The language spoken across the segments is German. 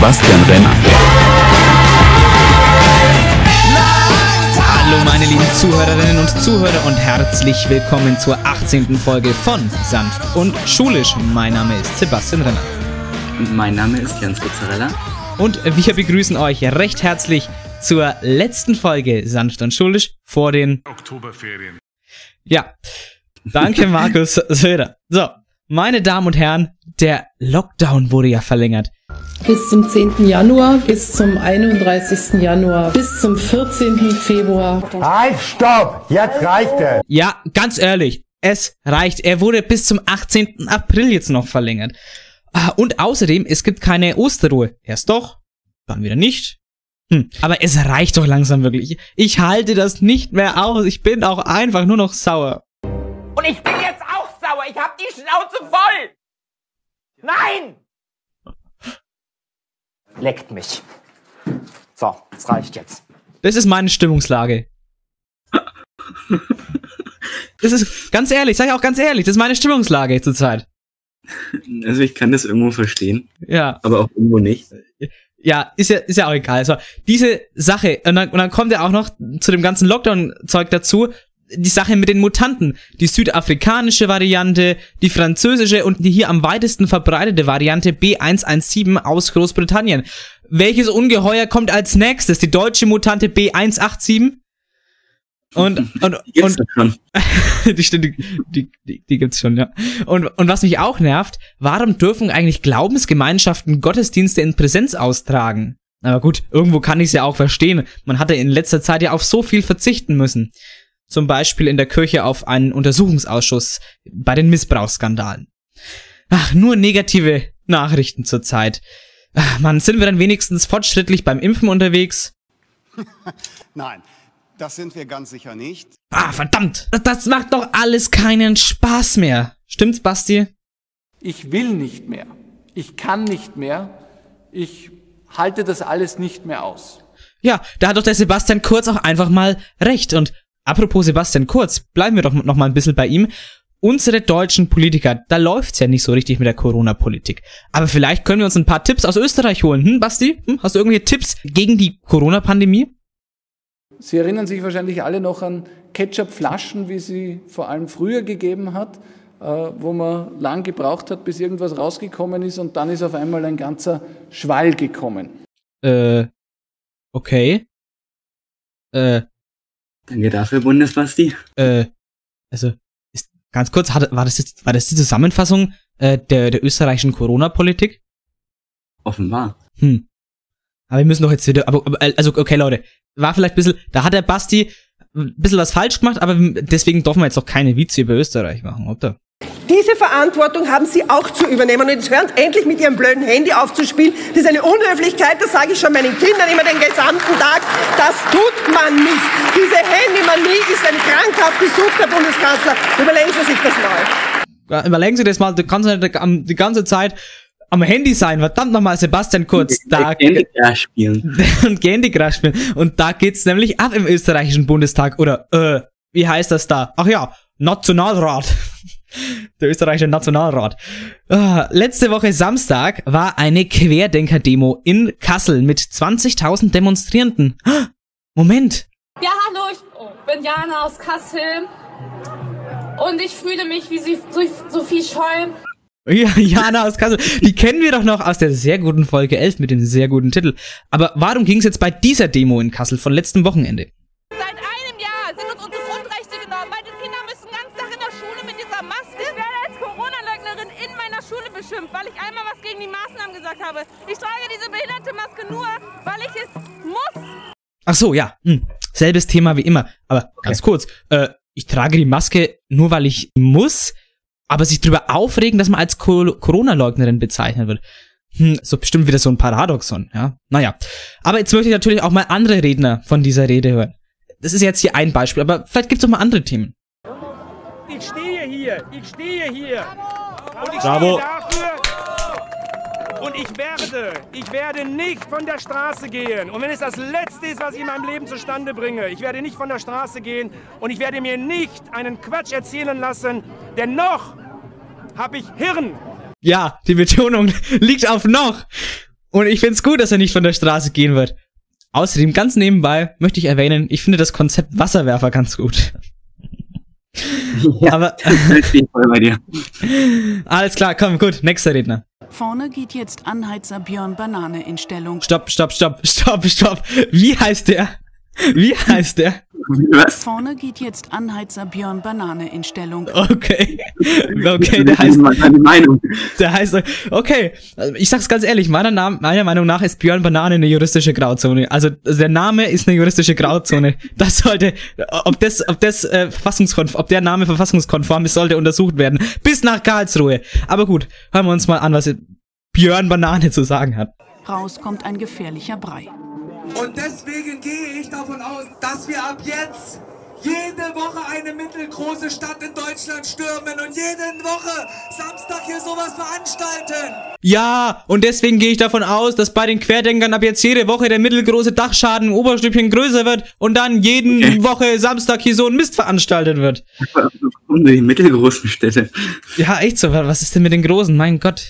Sebastian Renner. Hallo meine lieben Zuhörerinnen und Zuhörer und herzlich willkommen zur 18. Folge von Sanft und Schulisch. Mein Name ist Sebastian Renner. Mein Name ist Jens Guzzarella. Und wir begrüßen euch recht herzlich zur letzten Folge Sanft und Schulisch vor den Oktoberferien. Ja, danke Markus Söder. So, meine Damen und Herren, der Lockdown wurde ja verlängert. Bis zum 10. Januar, bis zum 31. Januar, bis zum 14. Februar. Halt, stopp! Jetzt reicht es! Ja, ganz ehrlich, es reicht. Er wurde bis zum 18. April jetzt noch verlängert. Ah, Und außerdem, es gibt keine Osterruhe. Erst doch, dann wieder nicht. Hm, aber es reicht doch langsam wirklich. Ich halte das nicht mehr aus. Ich bin auch einfach nur noch sauer. Und ich bin jetzt auch sauer. Ich hab die Schnauze voll. Nein! Leckt mich. So, es reicht jetzt. Das ist meine Stimmungslage. Das ist ganz ehrlich, sag ich auch ganz ehrlich, das ist meine Stimmungslage zurzeit. Also ich kann das irgendwo verstehen, Ja. aber auch irgendwo nicht. ja, ist ja, ist ja auch egal. Also, diese Sache, und dann, und dann kommt ja auch noch zu dem ganzen Lockdown-Zeug dazu, die Sache mit den Mutanten. Die südafrikanische Variante, die französische und die hier am weitesten verbreitete Variante B117 aus Großbritannien. Welches Ungeheuer kommt als nächstes? Die deutsche Mutante B187? Und, und, Die gibt's und, die die, die, die, gibt's schon, ja. Und, und was mich auch nervt, warum dürfen eigentlich Glaubensgemeinschaften Gottesdienste in Präsenz austragen? Aber gut, irgendwo kann ich es ja auch verstehen. Man hatte in letzter Zeit ja auf so viel verzichten müssen. Zum Beispiel in der Kirche auf einen Untersuchungsausschuss bei den Missbrauchsskandalen. Ach, nur negative Nachrichten zurzeit. Ach, Mann, sind wir dann wenigstens fortschrittlich beim Impfen unterwegs? Nein, das sind wir ganz sicher nicht. Ah, verdammt! Das, das macht doch alles keinen Spaß mehr. Stimmt's, Basti? Ich will nicht mehr. Ich kann nicht mehr. Ich halte das alles nicht mehr aus. Ja, da hat doch der Sebastian Kurz auch einfach mal recht. Und apropos Sebastian Kurz, bleiben wir doch noch mal ein bisschen bei ihm. Unsere deutschen Politiker, da läuft's ja nicht so richtig mit der Corona-Politik. Aber vielleicht können wir uns ein paar Tipps aus Österreich holen. Hm, Basti? Hm, hast du irgendwelche Tipps gegen die Corona-Pandemie? Sie erinnern sich wahrscheinlich alle noch an Ketchupflaschen, wie sie vor allem früher gegeben hat, äh, wo man lang gebraucht hat, bis irgendwas rausgekommen ist und dann ist auf einmal ein ganzer Schwall gekommen. Äh, okay. Äh, Danke dafür, Bundesbasti. äh, also, ist, ganz kurz, hat, war das jetzt, war das die Zusammenfassung äh, der, der österreichischen Corona-Politik? Offenbar. Hm. Aber wir müssen doch jetzt wieder, aber, aber also okay Leute, war vielleicht ein bisschen, da hat der Basti ein bisschen was falsch gemacht, aber deswegen dürfen wir jetzt doch keine Witze über Österreich machen, oder? Diese Verantwortung haben Sie auch zu übernehmen. Und jetzt hören Sie endlich mit Ihrem blöden Handy aufzuspielen. Das ist eine Unhöflichkeit, das sage ich schon meinen Kindern immer den gesamten Tag. Das tut man nicht. Diese Handymanie ist eine krankhaft Sucht, Herr Bundeskanzler. Überlegen Sie sich das mal. Überlegen Sie das mal, du kannst nicht die ganze Zeit am Handy sein, verdammt nochmal, Sebastian Kurz, da Candy Crush spielen. und Candy Crush spielen. Und da geht's nämlich ab im österreichischen Bundestag, oder, äh, wie heißt das da? Ach ja, Nationalrat. Der österreichische Nationalrat. Ah, letzte Woche Samstag war eine Querdenker-Demo in Kassel mit 20.000 Demonstrierenden. Ah, Moment. Ja, hallo, ich bin Jana aus Kassel und ich fühle mich wie Sophie Scholl. Ja, Jana aus Kassel. Die kennen wir doch noch aus der sehr guten Folge 11 mit dem sehr guten Titel. Aber warum ging es jetzt bei dieser Demo in Kassel von letztem Wochenende? Gesagt habe. Ich trage diese behinderte Maske nur, weil ich es muss. Ach so, ja. Hm. Selbes Thema wie immer. Aber ganz kurz. Äh, ich trage die Maske nur, weil ich muss, aber sich darüber aufregen, dass man als Co Corona-Leugnerin bezeichnet wird. Hm, so bestimmt wieder so ein Paradoxon, ja. Naja. Aber jetzt möchte ich natürlich auch mal andere Redner von dieser Rede hören. Das ist jetzt hier ein Beispiel, aber vielleicht gibt's auch mal andere Themen. Ich stehe hier. Ich stehe hier. Und ich Bravo. stehe dafür. Und ich werde, ich werde nicht von der Straße gehen. Und wenn es das Letzte ist, was ich in meinem Leben zustande bringe, ich werde nicht von der Straße gehen und ich werde mir nicht einen Quatsch erzählen lassen, denn noch habe ich Hirn. Ja, die Betonung liegt auf noch. Und ich find's gut, dass er nicht von der Straße gehen wird. Außerdem, ganz nebenbei, möchte ich erwähnen, ich finde das Konzept Wasserwerfer ganz gut. Ja, Aber ich bin voll bei dir. alles klar, komm, gut, nächster Redner. Vorne geht jetzt Anheizer Björn Banane in Stellung. Stopp, stopp, stopp, stopp, stopp. Wie heißt der? Wie heißt der? Was? Vorne geht jetzt Anheizer Björn Banane in Stellung. Okay. Okay, der heißt, Meinung. der heißt, okay. Also Ich sag's ganz ehrlich, meiner, Nam meiner Meinung nach ist Björn Banane eine juristische Grauzone. Also der Name ist eine juristische Grauzone. Das sollte, ob das, ob das äh, verfassungskonform, ob der Name verfassungskonform ist, sollte untersucht werden. Bis nach Karlsruhe. Aber gut, hören wir uns mal an, was Björn Banane zu sagen hat. Raus kommt ein gefährlicher Brei. Und deswegen gehe ich davon aus, dass wir ab jetzt jede Woche eine mittelgroße Stadt in Deutschland stürmen und jede Woche Samstag hier sowas veranstalten. Ja, und deswegen gehe ich davon aus, dass bei den Querdenkern ab jetzt jede Woche der mittelgroße Dachschaden im Oberstübchen größer wird und dann jeden Okay. Woche Samstag hier so ein Mist veranstaltet wird. Um die mittelgroßen Städte. Ja, echt so. wa- Was ist denn mit den Großen? Mein Gott.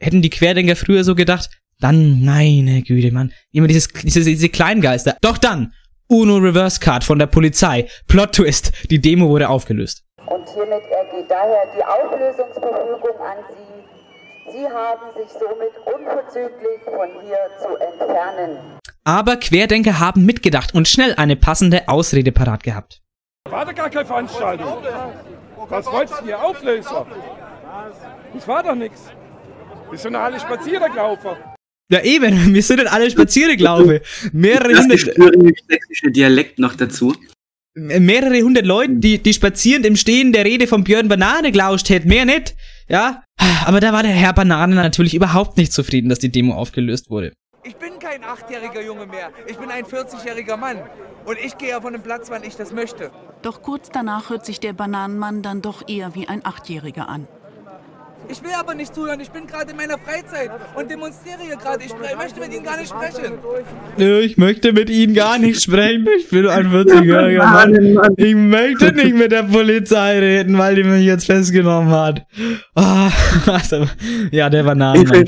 Hätten die Querdenker früher so gedacht? Dann, meine Güte, Mann. Immer dieses, diese, diese Kleingeister. Doch dann! UNO Reverse Card von der Polizei. Plot Twist. Die Demo wurde aufgelöst. Und hiermit ergeht daher die Auflösungsbefugung an Sie. Sie haben sich somit unverzüglich von hier zu entfernen. Aber Querdenker haben mitgedacht und schnell eine passende Ausrede parat gehabt. War doch gar keine Veranstaltung. Was wolltest du hier Auflöser? Das war doch nichts. Wir sind alle Spaziergängerlaufer. Ja eben, wir sind dann alle Spaziergelaufen. Mehrere Das hundert, sächsische Dialekt noch dazu. mehrere hundert Leute, die, die spazierend im Stehen der Rede von Björn Banane gelauscht hätten. Mehr nicht. Ja? Aber da war der Herr Banane natürlich überhaupt nicht zufrieden, dass die Demo aufgelöst wurde. Ich bin kein achtjähriger Junge mehr. Ich bin ein 40-jähriger Mann. Und ich gehe ja von dem Platz, wann ich das möchte. Doch kurz danach hört sich der Bananenmann dann doch eher wie ein Achtjähriger an. Ich will aber nicht zuhören. Ich bin gerade in meiner Freizeit und demonstriere hier gerade. Ich möchte mit Ihnen gar nicht sprechen. Ich möchte mit Ihnen gar nicht sprechen. Ich bin ein 40-jähriger Mann. Ich möchte nicht mit der Polizei reden, weil die mich jetzt festgenommen hat. Ah, also, ja, der Ich Bananenmann.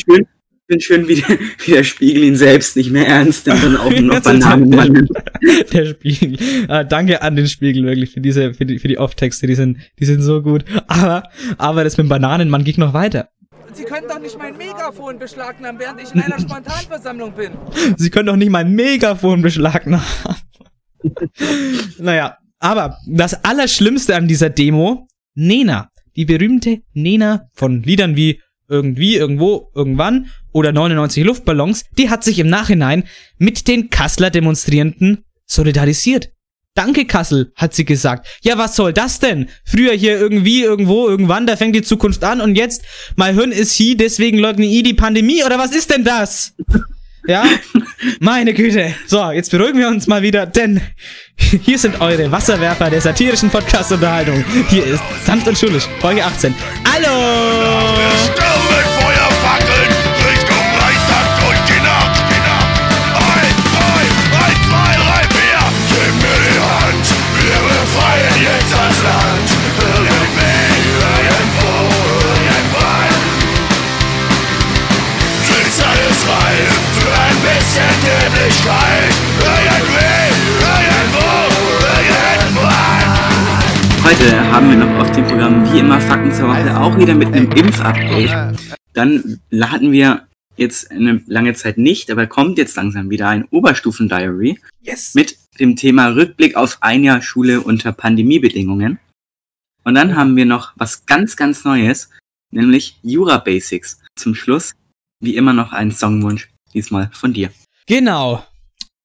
Finde schön, wie, der, wie der Spiegel ihn selbst nicht mehr ernst nimmt und auch noch er- Bananenmann nimmt. Der Spiegel. Ah, danke an den Spiegel wirklich für diese, für die, für die Off-Texte. Die sind, die sind so gut. Aber, aber das mit dem Bananenmann ging noch weiter. Sie können doch nicht mein Megafon beschlagnahmen, während ich in einer Spontanversammlung bin. Sie können doch nicht mal ein Megafon beschlagnahmen. naja, aber das Allerschlimmste an dieser Demo, Nena. Die berühmte Nena von Liedern wie irgendwie, irgendwo, irgendwann oder 99 Luftballons, die hat sich im Nachhinein mit den Kasseler Demonstrierenden solidarisiert. Danke, Kassel, hat sie gesagt. Ja, was soll das denn? Früher hier irgendwie, irgendwo, irgendwann, da fängt die Zukunft an und jetzt, mein Hirn ist hier, deswegen leugne ich die Pandemie, oder was ist denn das? Ja? Meine Güte. So, jetzt beruhigen wir uns mal wieder, denn hier sind eure Wasserwerfer der satirischen Podcast-Unterhaltung. Hier ist Sanft und Schulisch, Folge 18. Hallo! Heute haben wir noch auf dem Programm wie immer Fakten zur Woche auch wieder mit einem Impfupdate. Dann hatten wir jetzt eine lange Zeit nicht, aber kommt jetzt langsam wieder ein Oberstufen-Diary Yes! mit dem Thema Rückblick auf ein Jahr Schule unter Pandemiebedingungen. Und dann haben wir noch was ganz, ganz Neues, nämlich Jura Basics. Zum Schluss, wie immer, noch ein Songwunsch, diesmal von dir. Genau.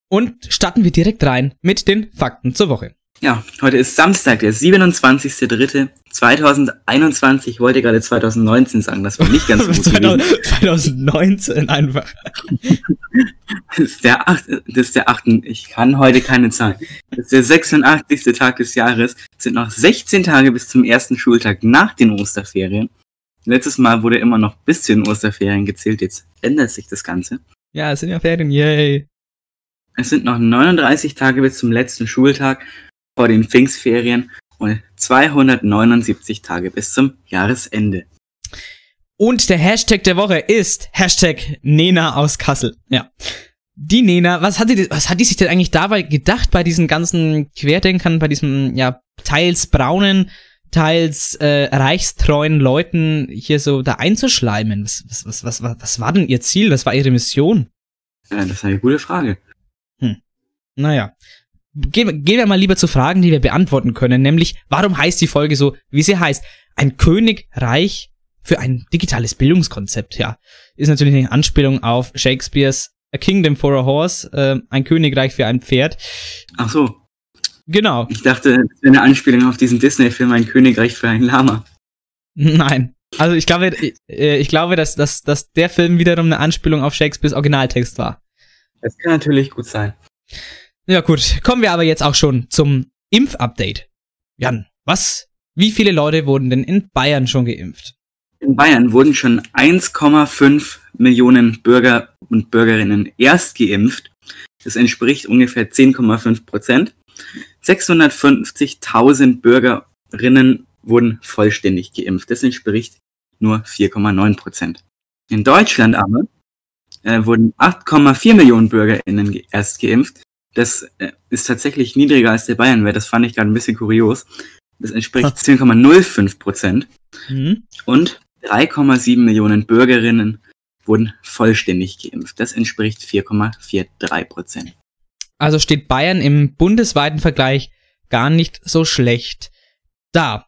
Und starten wir direkt rein mit den Fakten zur Woche. Ja, heute ist Samstag, der 27.03.2021. Ich wollte gerade 2019 sagen, das war nicht ganz so gut gewesen. 2019 einfach. Das ist der, acht, das ist der achten, ich kann heute keine Zahlen. Das ist der 86. Tag des Jahres. Es sind noch 16 Tage bis zum ersten Schultag nach den Osterferien. Letztes Mal wurde immer noch bis zu den Osterferien gezählt, jetzt ändert sich das Ganze. Ja, es sind ja Ferien, yay. Es sind noch 39 Tage bis zum letzten Schultag vor den Pfingstferien und 279 Tage bis zum Jahresende. Und der Hashtag der Woche ist Hashtag Nena aus Kassel. Ja. Die Nena, was hat, die, was hat die sich denn eigentlich dabei gedacht bei diesen ganzen Querdenkern, bei diesem, ja, teils braunen, teils äh, reichstreuen Leuten hier so da einzuschleimen? Was, was, was, was, was, war denn ihr Ziel? Was war ihre Mission? Ja, das ist eine gute Frage. Hm. Naja. Gehen, gehen wir mal lieber zu Fragen, die wir beantworten können, nämlich, warum heißt die Folge so, wie sie heißt? Ein Königreich für ein digitales Bildungskonzept, ja. Ist natürlich eine Anspielung auf Shakespeares A Kingdom for a Horse, äh, ein Königreich für ein Pferd. Ach so. Genau. Ich dachte, das wäre eine Anspielung auf diesen Disney-Film Ein Königreich für ein Lama. Nein. Also ich glaube, äh, ich glaube, dass, dass, dass der Film wiederum eine Anspielung auf Shakespeares Originaltext war. Das kann natürlich gut sein. Ja gut, kommen wir aber jetzt auch schon zum Impfupdate. Jan, was? Wie viele Leute wurden denn in Bayern schon geimpft? In Bayern wurden schon 1,5 Millionen Bürger und Bürgerinnen erst geimpft. Das entspricht ungefähr 10,5 Prozent. 650.000 Bürgerinnen wurden vollständig geimpft. Das entspricht nur 4,9 Prozent. In Deutschland aber äh, wurden 8,4 Millionen BürgerInnen ge erst geimpft. Das äh, ist tatsächlich niedriger als der Bayernwert. Das fand ich gerade ein bisschen kurios. Das entspricht 10,05 Prozent. Mhm. Und 3,7 Millionen Bürgerinnen wurden vollständig geimpft. Das entspricht 4,43 Prozent. Also steht Bayern im bundesweiten Vergleich gar nicht so schlecht da.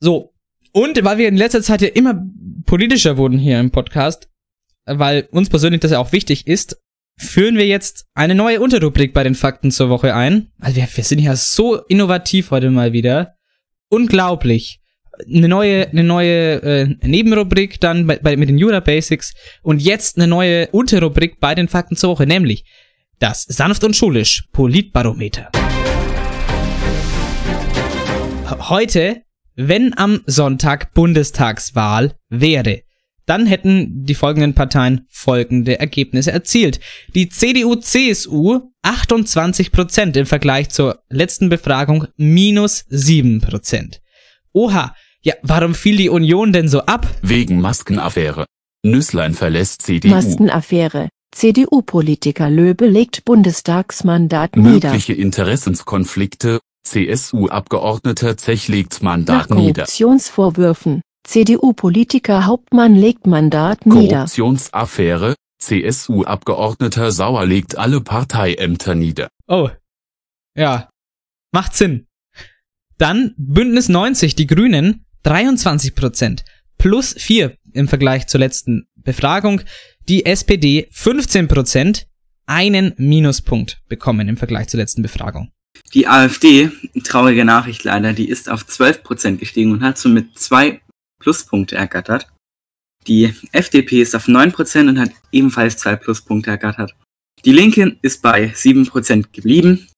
So. Und weil wir in letzter Zeit ja immer politischer wurden hier im Podcast, weil uns persönlich das ja auch wichtig ist, führen wir jetzt eine neue Unterrubrik bei den Fakten zur Woche ein. Also wir, wir sind ja so innovativ heute mal wieder. Unglaublich. Eine neue, eine neue äh, Nebenrubrik dann bei, bei, mit den Jura Basics und jetzt eine neue Unterrubrik bei den Fakten zur Woche, nämlich das sanft und schulisch Politbarometer. Heute, wenn am Sonntag Bundestagswahl wäre, dann hätten die folgenden Parteien folgende Ergebnisse erzielt. Die CDU-CSU 28% im Vergleich zur letzten Befragung minus 7%. Oha, ja, warum fiel die Union denn so ab? Wegen Maskenaffäre. Nüsslein verlässt CDU. Maskenaffäre. CDU-Politiker Löbe legt Bundestagsmandat nieder. Mögliche Interessenskonflikte. CSU-Abgeordneter Zech legt Nach Mandat nieder. Korruptionsvorwürfen. CDU-Politiker Hauptmann legt Mandat nieder. Korruptionsaffäre. CSU-Abgeordneter Sauer legt alle Parteiämter nieder. Oh. Ja. Macht Sinn. Dann Bündnis 90, die Grünen, 23%. Plus 4 im Vergleich zur letzten Befragung. Die SPD 15%. Einen Minuspunkt bekommen im Vergleich zur letzten Befragung. Die AfD, traurige Nachricht leider, die ist auf 12% gestiegen und hat somit zwei Pluspunkte ergattert. Die FDP ist auf 9% und hat ebenfalls zwei Pluspunkte ergattert. Die Linke ist bei 7% geblieben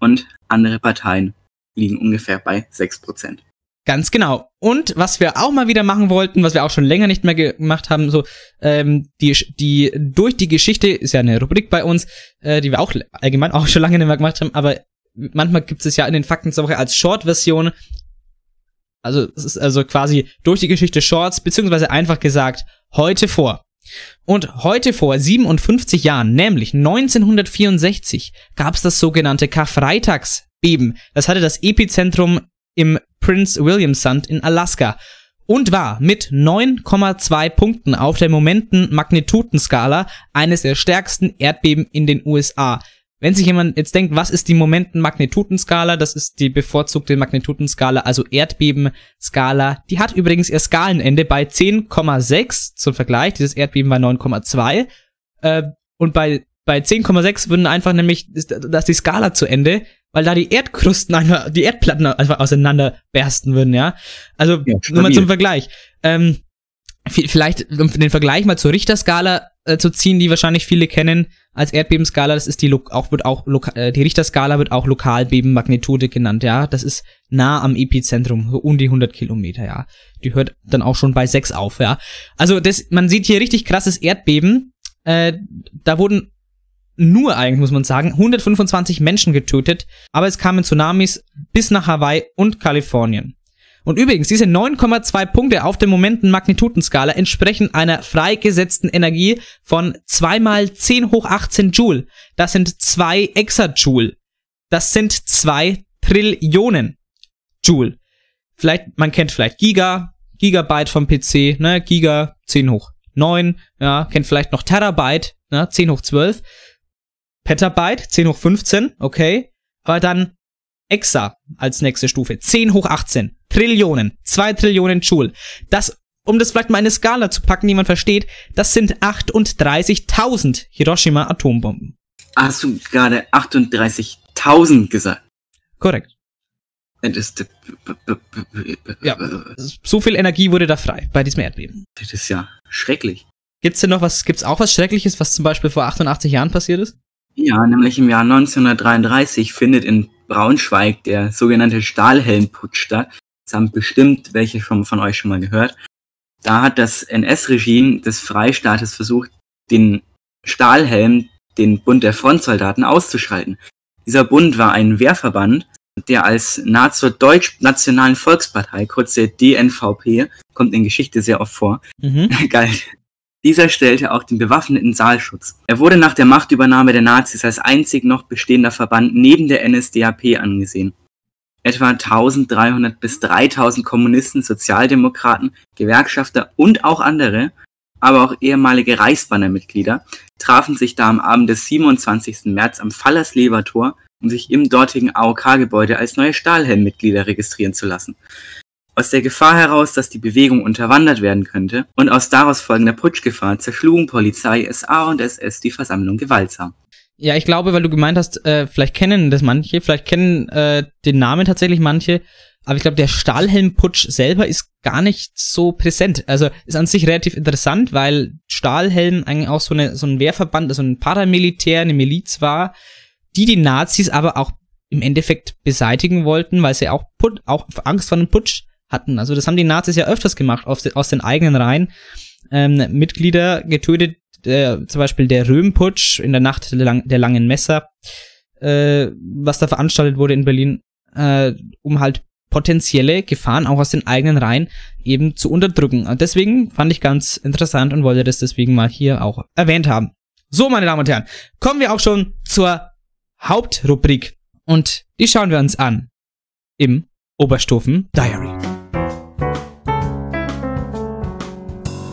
und andere Parteien liegen ungefähr bei 6%. Ganz genau. Und was wir auch mal wieder machen wollten, was wir auch schon länger nicht mehr gemacht haben, so ähm, die die durch die Geschichte ist ja eine Rubrik bei uns, äh, die wir auch allgemein auch schon lange nicht mehr gemacht haben, aber manchmal gibt es ja in den Fakten zur Woche als Short-Version. Also es ist also quasi durch die Geschichte Shorts beziehungsweise einfach gesagt heute vor. Und heute vor 57 Jahren, nämlich 1964, gab es das sogenannte Karfreitagsbeben. Das hatte das Epizentrum im Prince William Sound in Alaska und war mit 9,2 Punkten auf der Momenten-Magnitudenskala eines der stärksten Erdbeben in den USA. Wenn sich jemand jetzt denkt, was ist die Momenten-Magnitudenskala? Das ist die bevorzugte Magnitudenskala, also Erdbebenskala. Die hat übrigens ihr Skalenende bei 10,6 zum Vergleich. Dieses Erdbeben war 9,2. Äh, und bei, bei 10,6 würden einfach nämlich, ist, da ist die Skala zu Ende, weil da die Erdkrusten einfach, die Erdplatten einfach auseinander bersten würden, ja. Also, Ja, nur mal zum Vergleich. Ähm, vi- vielleicht, um den Vergleich mal zur Richterskala äh, zu ziehen, die wahrscheinlich viele kennen als Erdbebenskala, das ist die, lo- auch, wird auch, loka- äh, die Richterskala wird auch Lokalbebenmagnitude genannt, ja. Das ist nah am Epizentrum, so um die 100 Kilometer, ja. Die hört dann auch schon bei 6 auf, ja. Also, das, man sieht hier richtig krasses Erdbeben. Äh, da wurden nur eigentlich, muss man sagen, 125 Menschen getötet, aber es kamen Tsunamis bis nach Hawaii und Kalifornien. Und übrigens, diese 9,2 Punkte auf der Momenten-Magnitudenskala entsprechen einer freigesetzten Energie von 2 mal 10 hoch 18 Joule. Das sind 2 Exajoule. Das sind 2 Trillionen Joule. Vielleicht, man kennt vielleicht Giga, Gigabyte vom PC, ne, Giga 10 hoch 9, ja, kennt vielleicht noch Terabyte, ne, 10 hoch 12. Petabyte, 10 hoch 15, okay. Aber dann Exa als nächste Stufe, 10 hoch 18, Trillionen, 2 Trillionen Joule. Das, um das vielleicht mal in eine Skala zu packen, die man versteht, das sind 38.000 Hiroshima-Atombomben. Hast du gerade 38.000 gesagt? Korrekt. Ja, so viel Energie wurde da frei bei diesem Erdbeben. das ist ja schrecklich. Gibt's denn noch was, gibt's auch was Schreckliches, was zum Beispiel vor 88 Jahren passiert ist? Ja, nämlich im Jahr 1933 findet in Braunschweig der sogenannte Stahlhelmputsch statt. Das haben bestimmt welche schon von euch schon mal gehört. Da hat das NS-Regime des Freistaates versucht, den Stahlhelm, den Bund der Frontsoldaten, auszuschalten. Dieser Bund war ein Wehrverband, der als nahe zur Deutsch-Nationalen Volkspartei, kurz der DNVP, kommt in Geschichte sehr oft vor, Mhm. galt. Dieser stellte auch den bewaffneten Saalschutz. Er wurde nach der Machtübernahme der Nazis als einzig noch bestehender Verband neben der NSDAP angesehen. Etwa 1300 bis 3000 Kommunisten, Sozialdemokraten, Gewerkschafter und auch andere, aber auch ehemalige Reichsbannermitglieder, trafen sich da am Abend des 27. März am Fallersleber Tor, um sich im dortigen AOK-Gebäude als neue Stahlhelm-Mitglieder registrieren zu lassen. Aus der Gefahr heraus, dass die Bewegung unterwandert werden könnte und aus daraus folgender Putschgefahr zerschlugen Polizei, SA und SS die Versammlung gewaltsam. Ja, ich glaube, weil du gemeint hast, äh, vielleicht kennen das manche, vielleicht kennen äh, den Namen tatsächlich manche, aber ich glaube, der Stahlhelmputsch selber ist gar nicht so präsent. Also ist an sich relativ interessant, weil Stahlhelm eigentlich auch so, eine, so ein Wehrverband, also ein Paramilitär, eine Miliz war, die die Nazis aber auch im Endeffekt beseitigen wollten, weil sie auch, Put auch Angst vor einem Putsch hatten. Also das haben die Nazis ja öfters gemacht aus, aus den eigenen Reihen. Ähm, Mitglieder getötet, äh, zum Beispiel der Röhmputsch in der Nacht der, lang der langen Messer, äh, was da veranstaltet wurde in Berlin, äh, um halt potenzielle Gefahren auch aus den eigenen Reihen eben zu unterdrücken. Und deswegen fand ich ganz interessant und wollte das deswegen mal hier auch erwähnt haben. So, meine Damen und Herren, kommen wir auch schon zur Hauptrubrik und die schauen wir uns an im Oberstufen Diary.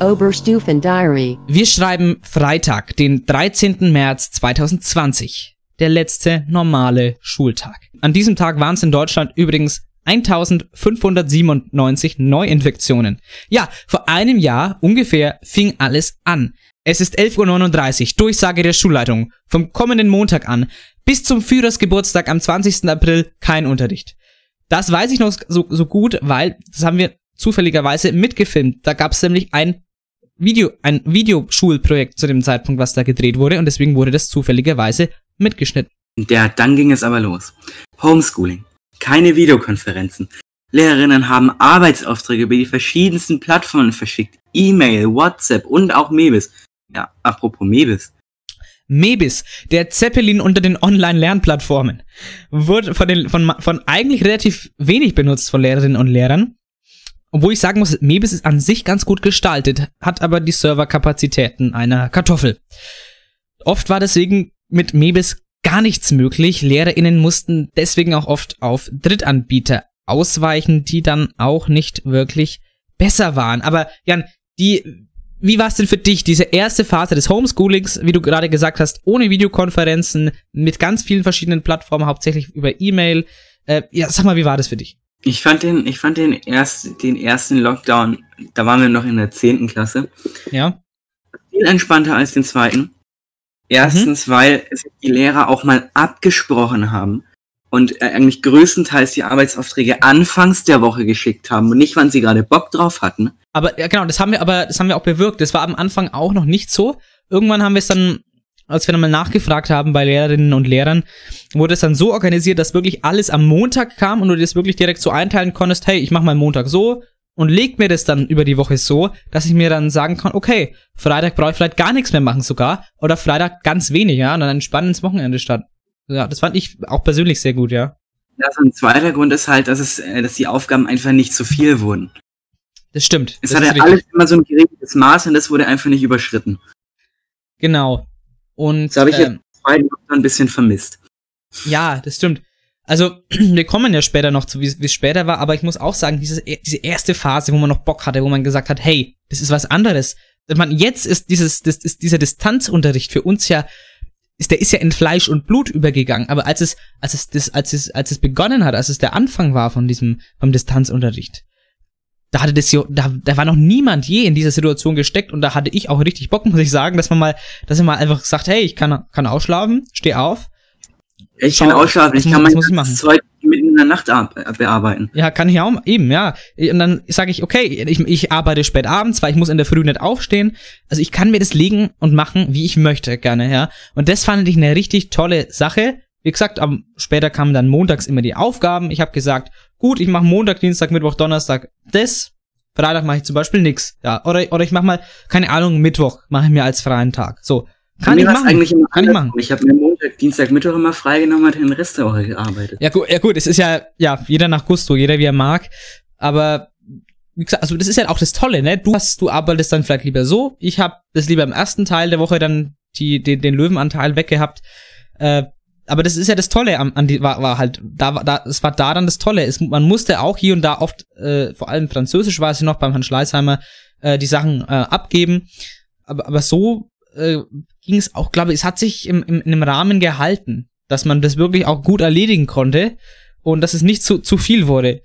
Oberstufen Diary. Wir schreiben Freitag, den 13. März 2020. Der letzte normale Schultag. An diesem Tag waren es in Deutschland übrigens 1597 Neuinfektionen. Ja, vor einem Jahr ungefähr fing alles an. Es ist 11.39 Uhr, Durchsage der Schulleitung. Vom kommenden Montag an bis zum Führersgeburtstag am 20. April kein Unterricht. Das weiß ich noch so, so gut, weil das haben wir zufälligerweise mitgefilmt. Da gab es nämlich ein Video, ein Videoschulprojekt zu dem Zeitpunkt, was da gedreht wurde und deswegen wurde das zufälligerweise mitgeschnitten. Ja, dann ging es aber los. Homeschooling. Keine Videokonferenzen. Lehrerinnen haben Arbeitsaufträge über die verschiedensten Plattformen verschickt. E-Mail, WhatsApp und auch Mebis. Ja, apropos Mebis. Mebis, der Zeppelin unter den Online-Lernplattformen, wurde von, den, von, von eigentlich relativ wenig benutzt von Lehrerinnen und Lehrern. Obwohl ich sagen muss, Mebis ist an sich ganz gut gestaltet, hat aber die Serverkapazitäten einer Kartoffel. Oft war deswegen mit Mebis gar nichts möglich. LehrerInnen mussten deswegen auch oft auf Drittanbieter ausweichen, die dann auch nicht wirklich besser waren. Aber Jan, die, wie war es denn für dich, diese erste Phase des Homeschoolings, wie du gerade gesagt hast, ohne Videokonferenzen, mit ganz vielen verschiedenen Plattformen, hauptsächlich über E-Mail? Äh, ja, sag mal, wie war das für dich? Ich fand den, ich fand den, erst, den ersten Lockdown, da waren wir noch in der 10. Klasse, Ja. viel entspannter als den zweiten. Erstens, weil sich die Lehrer auch mal abgesprochen haben und äh, eigentlich größtenteils die Arbeitsaufträge anfangs der Woche geschickt haben und nicht, wann sie gerade Bock drauf hatten. Aber ja, genau, das haben wir aber, das haben wir auch bewirkt. Das war am Anfang auch noch nicht so. Irgendwann haben wir es dann, als wir dann mal nachgefragt haben bei Lehrerinnen und Lehrern, wurde es dann so organisiert, dass wirklich alles am Montag kam und du dir das wirklich direkt so einteilen konntest, hey, ich mach mal Montag so und leg mir das dann über die Woche so, dass ich mir dann sagen kann, okay, Freitag brauche ich vielleicht gar nichts mehr machen sogar oder Freitag ganz wenig, ja, und dann entspannt ins Wochenende statt. Ja, das fand ich auch persönlich sehr gut, ja. Ja, so ein zweiter Grund ist halt, dass es, äh, dass die Aufgaben einfach nicht zu viel wurden. Das stimmt. Es das hatte alles immer so ein geregeltes Maß und das wurde einfach nicht überschritten. Genau. Und Das habe ich ähm, jetzt zweiten ein bisschen vermisst. Ja, das stimmt. Also, wir kommen ja später noch zu, wie es später war, aber ich muss auch sagen, dieses, diese erste Phase, wo man noch Bock hatte, wo man gesagt hat, hey, das ist was anderes. Meine, jetzt ist dieses, das ist dieser Distanzunterricht für uns ja, ist, der ist ja in Fleisch und Blut übergegangen. Aber als es, als es, das, als es, als es begonnen hat, als es der Anfang war von diesem, vom Distanzunterricht, da hatte das ja, da, da war noch niemand je in dieser Situation gesteckt und da hatte ich auch richtig Bock, muss ich sagen, dass man mal, dass man mal einfach sagt, hey, ich kann, kann ausschlafen, steh auf. Ich Schau, kann ausschlafen, ich muss- kann mein ganzes machen? Zeug mitten in der Nacht äh, bearbeiten. Ja, kann ich auch, eben, ja. Und dann sage ich, okay, ich, ich arbeite spät abends, weil ich muss in der Früh nicht aufstehen. Also ich kann mir das legen und machen, wie ich möchte, gerne, ja. Und das fand ich eine richtig tolle Sache. Wie gesagt, am, später kamen dann montags immer die Aufgaben. Ich habe gesagt, gut, ich mache Montag, Dienstag, Mittwoch, Donnerstag das. Freitag mache ich zum Beispiel nix. Ja, oder, oder ich mache mal, keine Ahnung, Mittwoch mache ich mir als freien Tag. So. Kann ich machen. eigentlich immer kann ich machen. Ich habe mir Montag, Dienstag, Mittwoch immer freigenommen und den Rest der Woche gearbeitet. Ja gut, ja gut, es ist ja, ja, jeder nach Gusto, jeder wie er mag. Aber wie gesagt, also das ist ja auch das Tolle, ne? Du hast, du arbeitest dann vielleicht lieber so. Ich habe das lieber im ersten Teil der Woche dann die, den, den Löwenanteil weggehabt. Äh, aber das ist ja das Tolle an, an die, war, war halt, da, da, es war da dann das Tolle. Es, man musste auch hier und da oft, äh, vor allem Französisch war es ja noch beim Herrn Schleißheimer, äh, die Sachen äh, abgeben. Aber, aber so äh, ging es auch, glaube ich, es hat sich im, im, einem Rahmen gehalten, dass man das wirklich auch gut erledigen konnte und dass es nicht zu, zu viel wurde.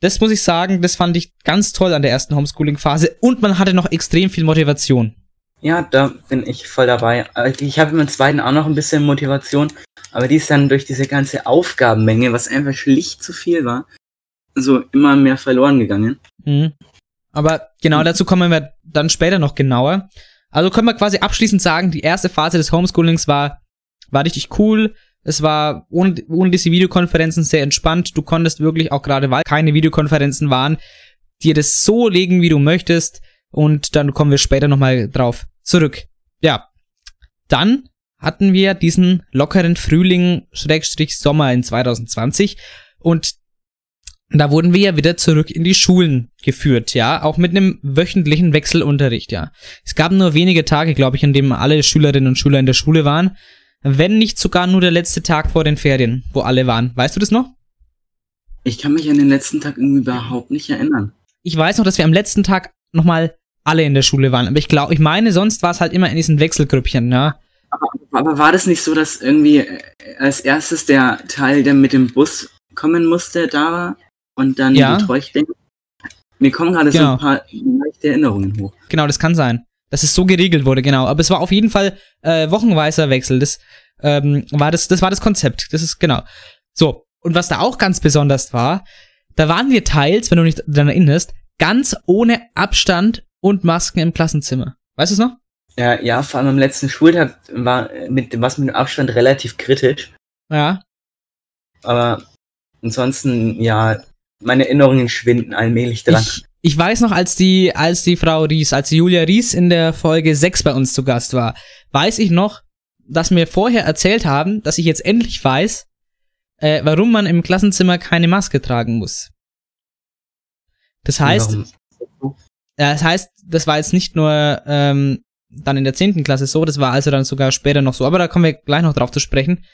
Das muss ich sagen, das fand ich ganz toll an der ersten Homeschooling-Phase und man hatte noch extrem viel Motivation. Ja, da bin ich voll dabei. Aber Ich habe im zweiten auch noch ein bisschen Motivation, aber die ist dann durch diese ganze Aufgabenmenge, was einfach schlicht zu viel war, so immer mehr verloren gegangen. Mhm. Aber genau dazu kommen wir dann später noch genauer. Also können wir quasi abschließend sagen, die erste Phase des Homeschoolings war, war richtig cool. Es war ohne, ohne diese Videokonferenzen sehr entspannt. Du konntest wirklich auch gerade, weil keine Videokonferenzen waren, dir das so legen, wie du möchtest. Und dann kommen wir später nochmal drauf zurück. Ja. Dann hatten wir diesen lockeren Frühling, Schrägstrich Sommer in 2020. Und da wurden wir ja wieder zurück in die Schulen geführt, ja, auch mit einem wöchentlichen Wechselunterricht, ja. Es gab nur wenige Tage, glaube ich, an denen alle Schülerinnen und Schüler in der Schule waren, wenn nicht sogar nur der letzte Tag vor den Ferien, wo alle waren. Weißt du das noch? Ich kann mich an den letzten Tag irgendwie überhaupt nicht erinnern. Ich weiß noch, dass wir am letzten Tag nochmal alle in der Schule waren, aber ich glaube, ich meine, sonst war es halt immer in diesen Wechselgrüppchen, ja. Aber war das nicht so, dass irgendwie äh, als erstes der Teil, der mit dem Bus kommen musste, da war und dann Ja. die Treuchtlänge? Mir kommen gerade so Genau. ein paar leichte Erinnerungen hoch. Genau, das kann sein. Dass es so geregelt wurde, genau. Aber es war auf jeden Fall äh, wochenweiser Wechsel. Das ähm, war das, das war das Konzept. Das ist genau. So. Und was da auch ganz besonders war, da waren wir teils, wenn du dich daran erinnerst, ganz ohne Abstand und Masken im Klassenzimmer. Weißt du es noch? Ja, ja, vor allem am letzten Schultag war mit dem was mit dem Abstand relativ kritisch. Ja. Aber ansonsten, ja, meine Erinnerungen schwinden allmählich dran. Ich, ich weiß noch, als die, als die Frau Ries, als Julia Ries in der Folge 6 bei uns zu Gast war, weiß ich noch, dass mir vorher erzählt haben, dass ich jetzt endlich weiß, äh, warum man im Klassenzimmer keine Maske tragen muss. Das heißt, Warum? Das heißt, das war jetzt nicht nur ähm, dann in der 10. Klasse so, das war also dann sogar später noch so, aber da kommen wir gleich noch drauf zu sprechen.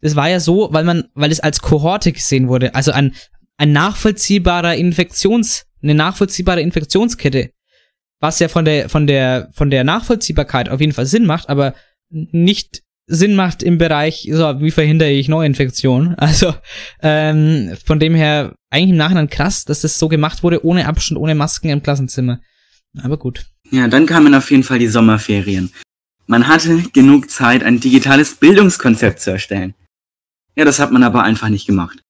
Das war ja so, weil man, weil es als Kohorte gesehen wurde, also ein, ein nachvollziehbarer Infektions, eine nachvollziehbare Infektionskette, was ja von der, von der, von der Nachvollziehbarkeit auf jeden Fall Sinn macht, aber nicht Sinn macht im Bereich, so, wie verhindere ich Neuinfektion? Also, ähm, von dem her, eigentlich im Nachhinein krass, dass das so gemacht wurde, ohne Abstand, ohne Masken im Klassenzimmer. Aber gut. Ja, dann kamen auf jeden Fall die Sommerferien. Man hatte genug Zeit, ein digitales Bildungskonzept zu erstellen. Ja, das hat man aber einfach nicht gemacht.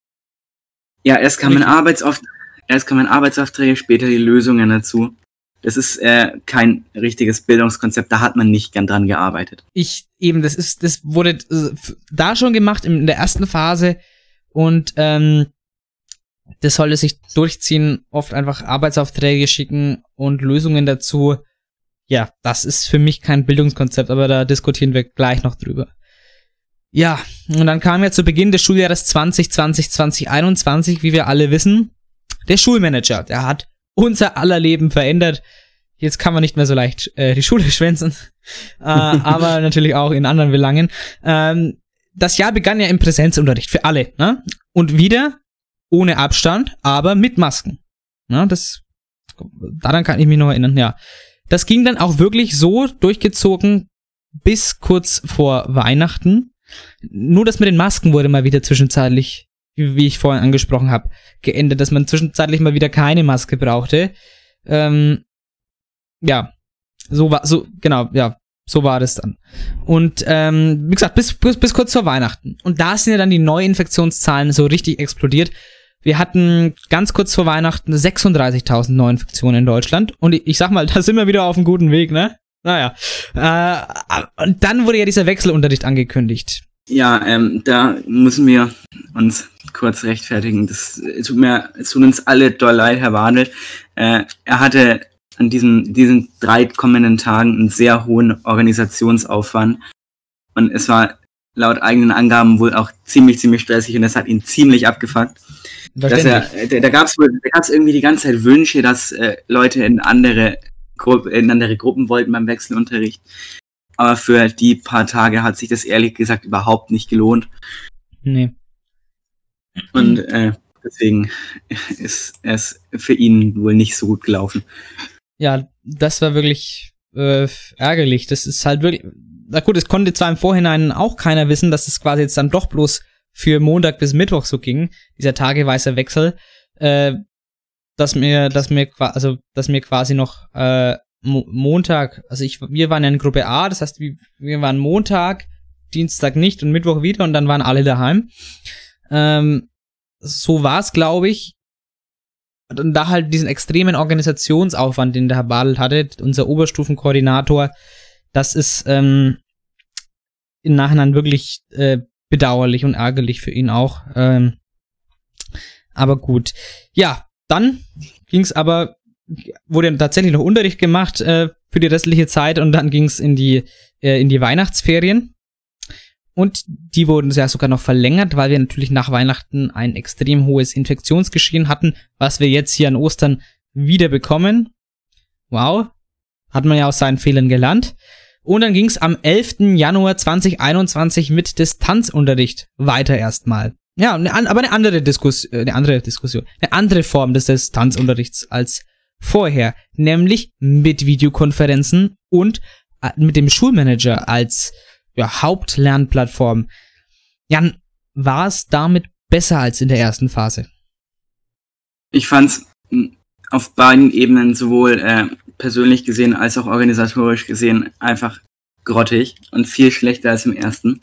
Ja, erst kamen. Arbeitsaufträge, erst kamen Arbeitsaufträge, später die Lösungen dazu. Das ist äh, kein richtiges Bildungskonzept, da hat man nicht gern dran gearbeitet. Ich, eben, das ist, das wurde äh, da schon gemacht in der ersten Phase und ähm, das sollte sich durchziehen, oft einfach Arbeitsaufträge schicken und Lösungen dazu. Ja, das ist für mich kein Bildungskonzept, aber da diskutieren wir gleich noch drüber. Ja, und dann kam ja zu Beginn des Schuljahres 2020, 2021, wie wir alle wissen, der Schulmanager. Der hat unser aller Leben verändert. Jetzt kann man nicht mehr so leicht äh, die Schule schwänzen, äh, aber natürlich auch in anderen Belangen. Ähm, das Jahr begann ja im Präsenzunterricht für alle, ne? Und wieder ohne Abstand, aber mit Masken. Ne? Das, daran kann ich mich noch erinnern, ja. Das ging dann auch wirklich so durchgezogen bis kurz vor Weihnachten. Nur das mit den Masken wurde mal wieder zwischenzeitlich, wie, wie ich vorhin angesprochen habe, geändert, dass man zwischenzeitlich mal wieder keine Maske brauchte. Ähm, ja, so war, so, genau, ja, so war das dann. Und ähm, wie gesagt, bis, bis, bis kurz vor Weihnachten. Und da sind ja dann die Neuinfektionszahlen so richtig explodiert. Wir hatten ganz kurz vor Weihnachten 36.000 Neuinfektionen in Deutschland. Und ich, sag mal, da sind wir wieder auf einem guten Weg, ne? Naja. Äh, und dann wurde ja dieser Wechselunterricht angekündigt. Ja, ähm, da müssen wir uns kurz rechtfertigen. Das tut mir, es tut uns alle doll leid, Herr Wadel. Äh, er hatte an diesen, diesen drei kommenden Tagen einen sehr hohen Organisationsaufwand. Und es war laut eigenen Angaben wohl auch ziemlich, ziemlich stressig und das hat ihn ziemlich abgefuckt. Dass er, da, da gab es da gab's irgendwie die ganze Zeit Wünsche, dass äh, Leute in andere, Gru in andere Gruppen wollten beim Wechselunterricht. Aber für die paar Tage hat sich das ehrlich gesagt überhaupt nicht gelohnt. Nee. Und äh, deswegen ist es für ihn wohl nicht so gut gelaufen. Ja, das war wirklich äh, ärgerlich. Das ist halt wirklich. Na gut, es konnte zwar im Vorhinein auch keiner wissen, dass es quasi jetzt dann doch bloß für Montag bis Mittwoch so ging, dieser tageweise Wechsel, äh, dass mir, dass mir, also, dass mir quasi noch äh, Mo Montag, also ich, wir waren ja in Gruppe A, das heißt, wir, waren Montag, Dienstag nicht und Mittwoch wieder und dann waren alle daheim. Ähm, so war es, glaube ich. Und da halt diesen extremen Organisationsaufwand, den der Herr Badel hatte, unser Oberstufenkoordinator, das ist ähm, im Nachhinein wirklich äh, bedauerlich und ärgerlich für ihn auch. Ähm, aber gut. Ja, dann ging es aber, wurde tatsächlich noch Unterricht gemacht äh, für die restliche Zeit und dann ging es in die äh, in die Weihnachtsferien. Und die wurden ja sogar noch verlängert, weil wir natürlich nach Weihnachten ein extrem hohes Infektionsgeschehen hatten, was wir jetzt hier an Ostern wieder bekommen. Wow. Hat man ja aus seinen Fehlern gelernt. Und dann ging es am 11. Januar 2021 mit Distanzunterricht weiter erstmal. Ja, eine, aber eine andere Diskussion, eine andere Diskussion, eine andere Form des Distanzunterrichts als vorher, nämlich mit Videokonferenzen und äh, mit dem Schulmanager als ja, Hauptlernplattform. Jan, war es damit besser als in der ersten Phase? Ich fand's auf beiden Ebenen sowohl äh, persönlich gesehen als auch organisatorisch gesehen einfach grottig und viel schlechter als im ersten.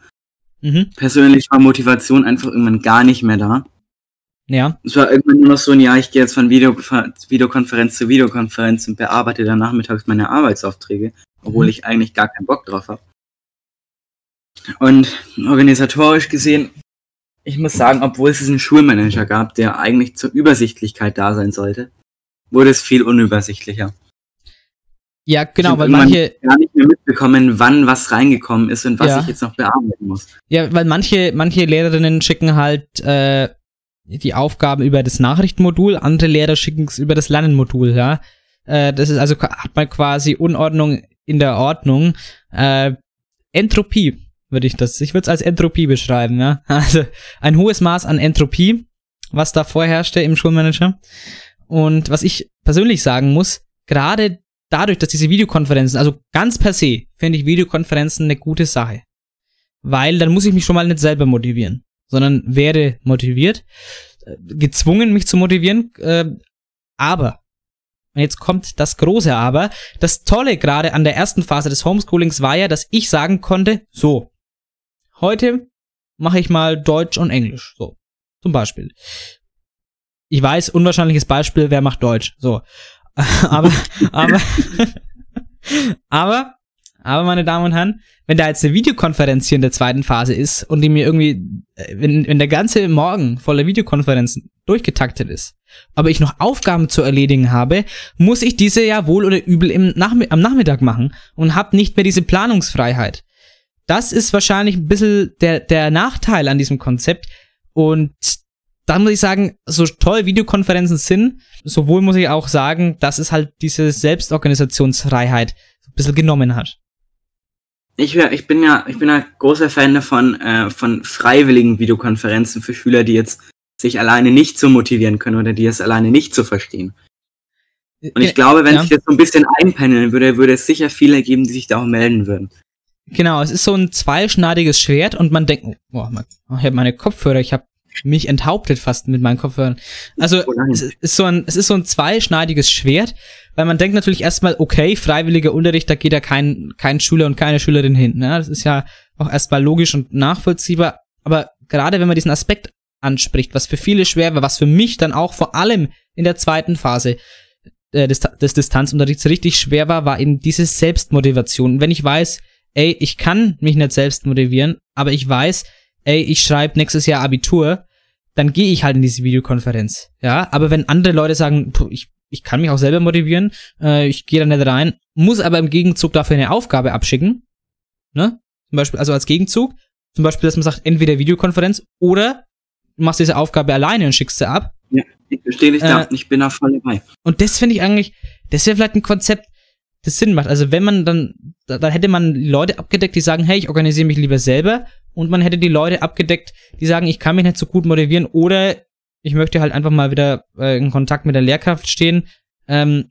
Mhm. Persönlich war Motivation einfach irgendwann gar nicht mehr da. Ja. Es war irgendwann nur noch so ein, ja, ich gehe jetzt von Video, Videokonferenz zu Videokonferenz und bearbeite dann nachmittags meine Arbeitsaufträge, obwohl mhm. ich eigentlich gar keinen Bock drauf habe. Und organisatorisch gesehen, ich muss sagen, obwohl es einen Schulmanager gab, der eigentlich zur Übersichtlichkeit da sein sollte, wurde es viel unübersichtlicher. Ja, genau, ich weil manche gar nicht mehr mitbekommen, wann was reingekommen ist und was Ja. ich jetzt noch bearbeiten muss. Ja, weil manche, manche Lehrerinnen schicken halt äh, die Aufgaben über das Nachrichtenmodul, andere Lehrer schicken es über das Lernenmodul, ja. Äh, das ist also hat man quasi Unordnung in der Ordnung. Äh, Entropie würde ich das, ich würde es als Entropie beschreiben, ja. Also ein hohes Maß an Entropie, was da vorherrschte im Schulmanager. Und was ich persönlich sagen muss, gerade dadurch, dass diese Videokonferenzen, also ganz per se, finde ich Videokonferenzen eine gute Sache. Weil dann muss ich mich schon mal nicht selber motivieren, sondern werde motiviert, äh, gezwungen, mich zu motivieren. Äh, aber, und jetzt kommt das große Aber, das Tolle gerade an der ersten Phase des Homeschoolings war ja, dass ich sagen konnte, so, heute mache ich mal Deutsch und Englisch, so, zum Beispiel. Ich weiß, unwahrscheinliches Beispiel, wer macht Deutsch, so. aber, aber, aber, aber, meine Damen und Herren, wenn da jetzt eine Videokonferenz hier in der zweiten Phase ist und die mir irgendwie, äh, wenn, wenn der ganze Morgen voller Videokonferenzen durchgetaktet ist, aber ich noch Aufgaben zu erledigen habe, muss ich diese ja wohl oder übel im Nachmi am Nachmittag machen und habe nicht mehr diese Planungsfreiheit. das ist wahrscheinlich ein bisschen der, der Nachteil an diesem Konzept. Und da muss ich sagen, so toll Videokonferenzen sind, sowohl muss ich auch sagen, dass es halt diese Selbstorganisationsfreiheit ein bisschen genommen hat. Ich, ich bin ja, ich bin ja großer Fan davon, äh, von freiwilligen Videokonferenzen für Schüler, die jetzt sich alleine nicht so motivieren können oder die es alleine nicht so verstehen. Und ich Ja, glaube, wenn ja. sich das so ein bisschen einpendeln würde, würde es sicher viele geben, die sich da auch melden würden. Genau, es ist so ein zweischneidiges Schwert und man denkt, oh, man- ich habe meine Kopfhörer, ich habe mich enthauptet fast mit meinen Kopfhörern. Also es ist so ein, es ist so ein zweischneidiges Schwert, weil man denkt natürlich erstmal, okay, freiwilliger Unterricht, da geht ja kein, kein Schüler und keine Schülerin hin. Ne? Das ist ja auch erstmal logisch und nachvollziehbar. Aber gerade wenn man diesen Aspekt anspricht, was für viele schwer war, was für mich dann auch vor allem in der zweiten Phase äh, des, des Distanzunterrichts richtig schwer war, war eben diese Selbstmotivation. Und wenn ich weiß, ey, ich kann mich nicht selbst motivieren, aber ich weiß, ey, ich schreibe nächstes Jahr Abitur, dann gehe ich halt in diese Videokonferenz. Ja, aber wenn andere Leute sagen, ich, ich kann mich auch selber motivieren, äh, ich gehe da nicht rein, muss aber im Gegenzug dafür eine Aufgabe abschicken, ne? Zum Beispiel, also als Gegenzug, zum Beispiel, dass man sagt, entweder Videokonferenz oder du machst diese Aufgabe alleine und schickst sie ab. Ja, ich verstehe dich da, Äh, ich bin da voll dabei. Und das finde ich eigentlich, das wäre vielleicht ein Konzept, das Sinn macht. Also wenn man dann, da, dann hätte man Leute abgedeckt, die sagen, hey, ich organisiere mich lieber selber. Und man hätte die Leute abgedeckt, die sagen, ich kann mich nicht so gut motivieren oder ich möchte halt einfach mal wieder äh, in Kontakt mit der Lehrkraft stehen. Ähm,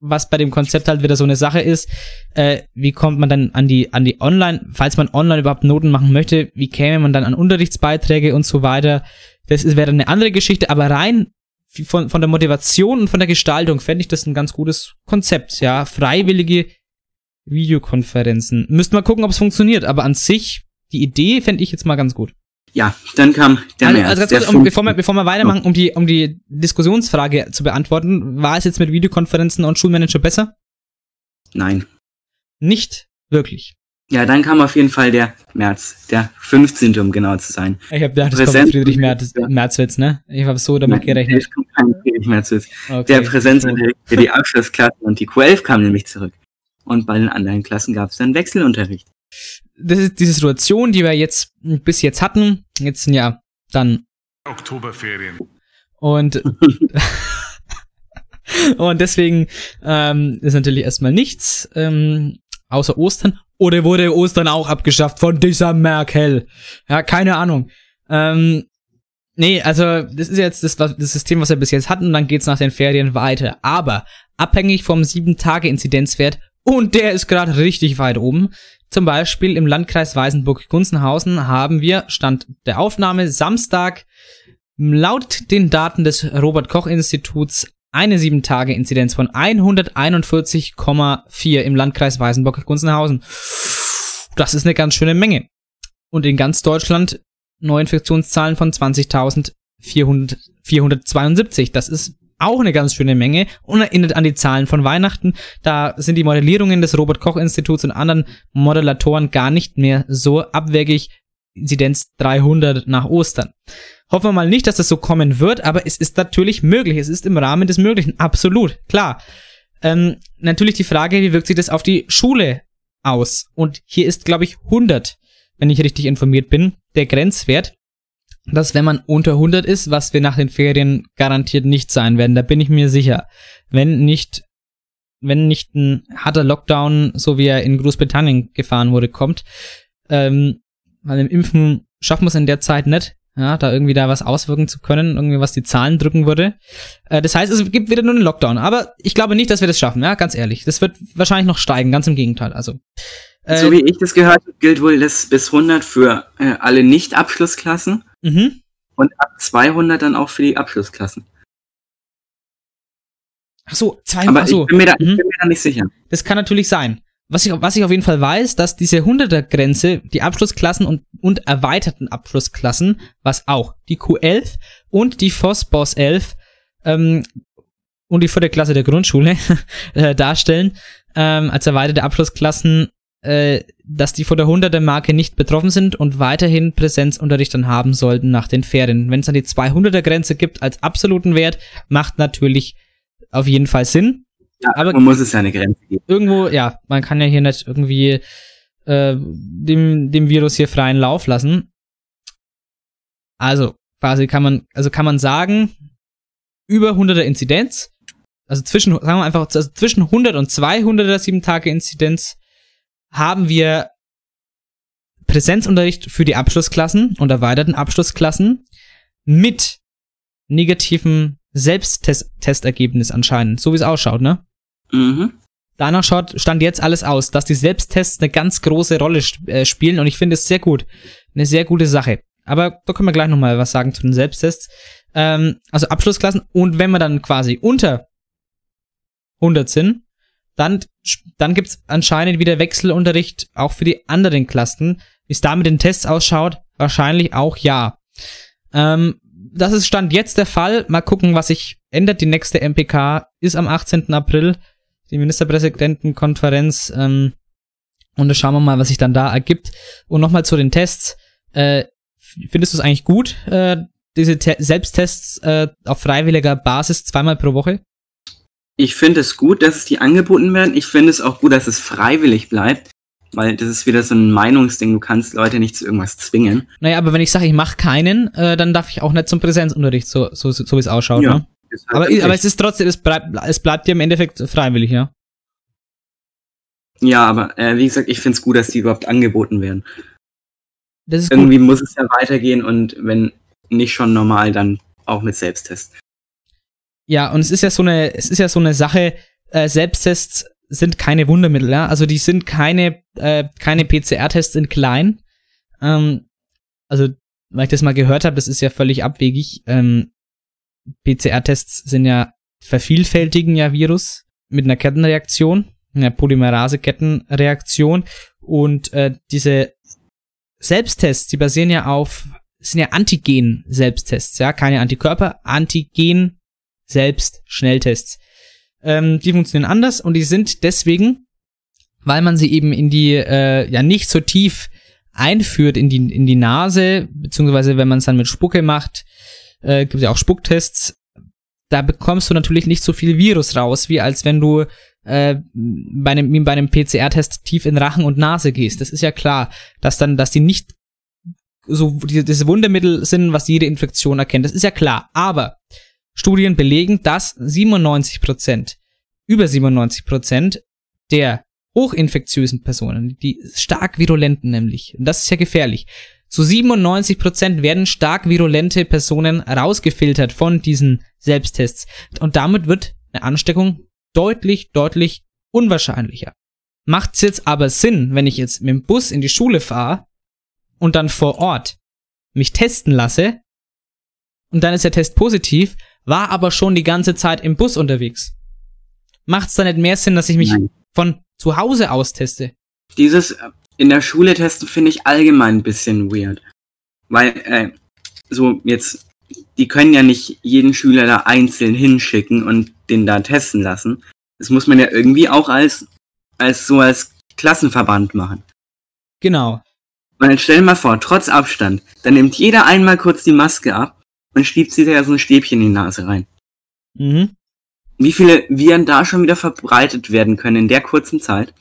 was bei dem Konzept halt wieder so eine Sache ist, äh, wie kommt man dann an die, an die Online, falls man online überhaupt Noten machen möchte, wie käme man dann an Unterrichtsbeiträge und so weiter. Das wäre eine andere Geschichte, aber rein von, von der Motivation und von der Gestaltung fände ich das ein ganz gutes Konzept, ja. Freiwillige Videokonferenzen. Müssten wir gucken, ob es funktioniert, aber an sich, die Idee fände ich jetzt mal ganz gut. Ja, dann kam der Also, März. also ganz kurz, um, 15. bevor, wir, bevor wir weitermachen, um die, um die Diskussionsfrage zu beantworten, war es jetzt mit Videokonferenzen und Schulmanager besser? Nein. Nicht wirklich. Ja, dann kam auf jeden Fall der März, der 15. um genau zu sein. Ich habe gedacht, das kommt Präsenz- Friedrich Merz, Merzwitz, ne? Ich habe so damit Nein, gerechnet. es kommt kein Friedrich Merz. Okay. Der Präsenzunterricht für die Abschlussklassen und die Q11 kam nämlich zurück. Und bei den anderen Klassen gab es dann Wechselunterricht. Das ist diese Situation, die wir jetzt bis jetzt hatten. Jetzt sind ja dann Oktoberferien. Und, und deswegen ähm, ist natürlich erstmal nichts ähm, außer Ostern. Oder wurde Ostern auch abgeschafft von dieser Merkel? Ja, keine Ahnung. Ähm, nee, also das ist jetzt das, das System, was wir bis jetzt hatten. Und dann geht's nach den Ferien weiter. Aber abhängig vom 7-Tage-Inzidenzwert und der ist gerade richtig weit oben. Zum Beispiel im Landkreis Weißenburg-Gunzenhausen haben wir, Stand der Aufnahme, Samstag Laut den Daten des Robert-Koch-Instituts eine 7-Tage-Inzidenz von 141,4 im Landkreis Weißenburg-Gunzenhausen. Das ist eine ganz schöne Menge. Und in ganz Deutschland Neuinfektionszahlen von 20.472. Das ist auch eine ganz schöne Menge und erinnert an die Zahlen von Weihnachten. Da sind die Modellierungen des Robert-Koch-Instituts und anderen Modellatoren gar nicht mehr so abwegig. Inzidenz 300 nach Ostern. Hoffen wir mal nicht, dass das so kommen wird, aber es ist natürlich möglich. Es ist im Rahmen des Möglichen. Absolut, klar. Ähm, natürlich die Frage, wie wirkt sich das auf die Schule aus? Und hier ist, glaube ich, 100, wenn ich richtig informiert bin, der Grenzwert, dass wenn man unter 100 ist, was wir nach den Ferien garantiert nicht sein werden, da bin ich mir sicher. Wenn nicht, wenn nicht ein harter Lockdown, so wie er in Großbritannien gefahren wurde, kommt, ähm, weil im Impfen schaffen wir es in der Zeit nicht, ja, da irgendwie da was auswirken zu können, irgendwie was die Zahlen drücken würde. Äh, das heißt, es gibt wieder nur einen Lockdown. Aber ich glaube nicht, dass wir das schaffen, ja, ganz ehrlich. Das wird wahrscheinlich noch steigen, ganz im Gegenteil. Also. Äh, so wie ich das gehört habe, gilt wohl das bis 100 für äh, alle Nicht-Abschlussklassen Mhm. und ab 200 dann auch für die Abschlussklassen. Ach so, zwei, Aber ach so. ich, bin mir da, ich Mhm. bin mir da nicht sicher. Das kann natürlich sein. Was ich, was ich auf jeden Fall weiß, dass diese 100er-Grenze, die Abschlussklassen und, und erweiterten Abschlussklassen, was auch die Q11 und die FOSBOS 11 ähm, und die vierte Klasse der Grundschule äh, darstellen, ähm, als erweiterte Abschlussklassen, äh, dass die vor der 100er-Marke nicht betroffen sind und weiterhin Präsenzunterricht dann haben sollten nach den Ferien. Wenn es dann die 200er-Grenze gibt als absoluten Wert, macht natürlich auf jeden Fall Sinn. Ja, aber man muss es ja eine Grenze geben. irgendwo, ja, man kann ja hier nicht irgendwie äh, dem, dem Virus hier freien Lauf lassen. Also, quasi kann man, also kann man sagen, über 100er Inzidenz, also zwischen, sagen wir einfach, also zwischen 100 und 200er 7-Tage-Inzidenz haben wir Präsenzunterricht für die Abschlussklassen und erweiterten Abschlussklassen mit negativem Selbsttestergebnis anscheinend, so wie es ausschaut, ne? Mhm. Danach schaut, stand jetzt alles aus, dass die Selbsttests eine ganz große Rolle äh, spielen und ich finde es sehr gut. Eine sehr gute Sache. Aber da können wir gleich nochmal was sagen zu den Selbsttests. Ähm, also Abschlussklassen und wenn wir dann quasi unter 100 sind, dann, dann gibt's anscheinend wieder Wechselunterricht auch für die anderen Klassen. Wie es da mit den Tests ausschaut, wahrscheinlich auch ja. Ähm, das ist Stand jetzt der Fall. Mal gucken, was sich ändert. Die nächste MPK ist am 18. April, die Ministerpräsidentenkonferenz. Ähm, und da schauen wir mal, was sich dann da ergibt. Und nochmal zu den Tests. Äh, findest du es eigentlich gut, äh, diese Te Selbsttests äh, auf freiwilliger Basis zweimal pro Woche? Ich finde es gut, dass es die angeboten werden. Ich finde es auch gut, dass es freiwillig bleibt. Weil das ist wieder so ein Meinungsding, du kannst Leute nicht zu irgendwas zwingen. Naja, aber wenn ich sage, ich mache keinen, äh, dann darf ich auch nicht zum Präsenzunterricht, so, so, so, so wie es ausschaut. Ja, ne? aber, aber es ist trotzdem, es bleibt, es bleibt dir im Endeffekt freiwillig, ja. Ja, aber äh, wie gesagt, ich finde es gut, dass die überhaupt angeboten werden. Irgendwie gut. muss es ja weitergehen und wenn nicht schon normal, dann auch mit Selbsttest. Ja, und es ist ja so eine, es ist ja so eine Sache, äh, Selbsttests sind keine Wundermittel, ja. Also die sind keine, äh, keine PCR-Tests in klein. Ähm, also, weil ich das mal gehört habe, das ist ja völlig abwegig. Ähm, PCR-Tests sind ja vervielfältigen ja Virus mit einer Kettenreaktion, einer Polymerase-Kettenreaktion. Und äh, diese Selbsttests, die basieren ja auf, sind ja Antigen-Selbsttests, ja, keine Antikörper, Antigen Selbst-Schnelltests. Ähm, die funktionieren anders und die sind deswegen, weil man sie eben in die, äh, ja, nicht so tief einführt in die, in die Nase, beziehungsweise wenn man es dann mit Spucke macht, äh, gibt ja auch Spucktests, da bekommst du natürlich nicht so viel Virus raus, wie als wenn du äh, bei einem, bei einem PCR-Test tief in Rachen und Nase gehst. Das ist ja klar, dass dann, dass die nicht so die, diese Wundermittel sind, was jede Infektion erkennt. Das ist ja klar. Aber Studien belegen, dass 97 Prozent, über 97 Prozent der hochinfektiösen Personen, die stark virulenten nämlich, und das ist ja gefährlich, zu 97 Prozent werden stark virulente Personen rausgefiltert von diesen Selbsttests. Und damit wird eine Ansteckung deutlich, deutlich unwahrscheinlicher. Macht's jetzt aber Sinn, wenn ich jetzt mit dem Bus in die Schule fahre und dann vor Ort mich testen lasse und dann ist der Test positiv, war aber schon die ganze Zeit im Bus unterwegs. Macht's da nicht mehr Sinn, dass ich mich Nein. von zu Hause aus teste? Dieses äh, in der Schule testen finde ich allgemein ein bisschen weird. Weil, äh, so jetzt, die können ja nicht jeden Schüler da einzeln hinschicken und den da testen lassen. Das muss man ja irgendwie auch als, als so als Klassenverband machen. Genau. Und dann stell dir mal vor, trotz Abstand, dann nimmt jeder einmal kurz die Maske ab und schiebt sich da so ein Stäbchen in die Nase rein. Mhm. Wie viele Viren da schon wieder verbreitet werden können in der kurzen Zeit.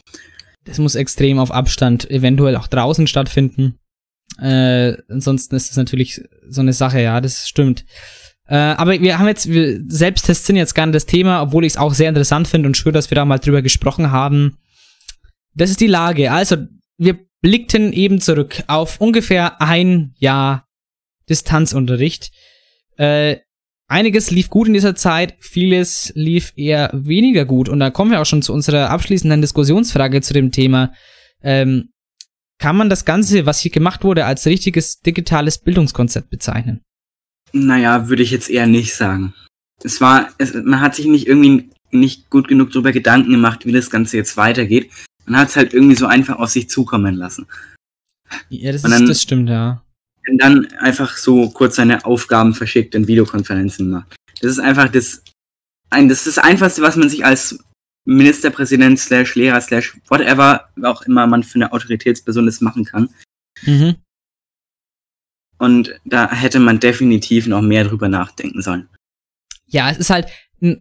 Das muss extrem auf Abstand, eventuell auch draußen stattfinden. Äh, ansonsten ist das natürlich so eine Sache, ja, das stimmt. Äh, aber wir haben jetzt, wir, Selbsttests sind jetzt gar nicht das Thema, obwohl ich es auch sehr interessant finde und schwöre, dass wir da mal drüber gesprochen haben. Das ist die Lage. Also, wir blickten eben zurück auf ungefähr ein Jahr Distanzunterricht. Äh, einiges lief gut in dieser Zeit, vieles lief eher weniger gut. Und da kommen wir auch schon zu unserer abschließenden Diskussionsfrage zu dem Thema. Ähm, kann man das Ganze, was hier gemacht wurde, als richtiges digitales Bildungskonzept bezeichnen? Naja, würde ich jetzt eher nicht sagen. Es war, es, man hat sich nicht irgendwie nicht gut genug darüber Gedanken gemacht, wie das Ganze jetzt weitergeht. Man hat es halt irgendwie so einfach auf sich zukommen lassen. Ja, das, Und ist, dann- das stimmt, ja. Und dann einfach so kurz seine Aufgaben verschickt und Videokonferenzen macht. Das ist einfach das, ein, das ist das Einfachste, was man sich als Ministerpräsident slash Lehrer slash whatever, auch immer man für eine Autoritätsperson das machen kann. Mhm. Und da hätte man definitiv noch mehr drüber nachdenken sollen. Ja, es ist halt,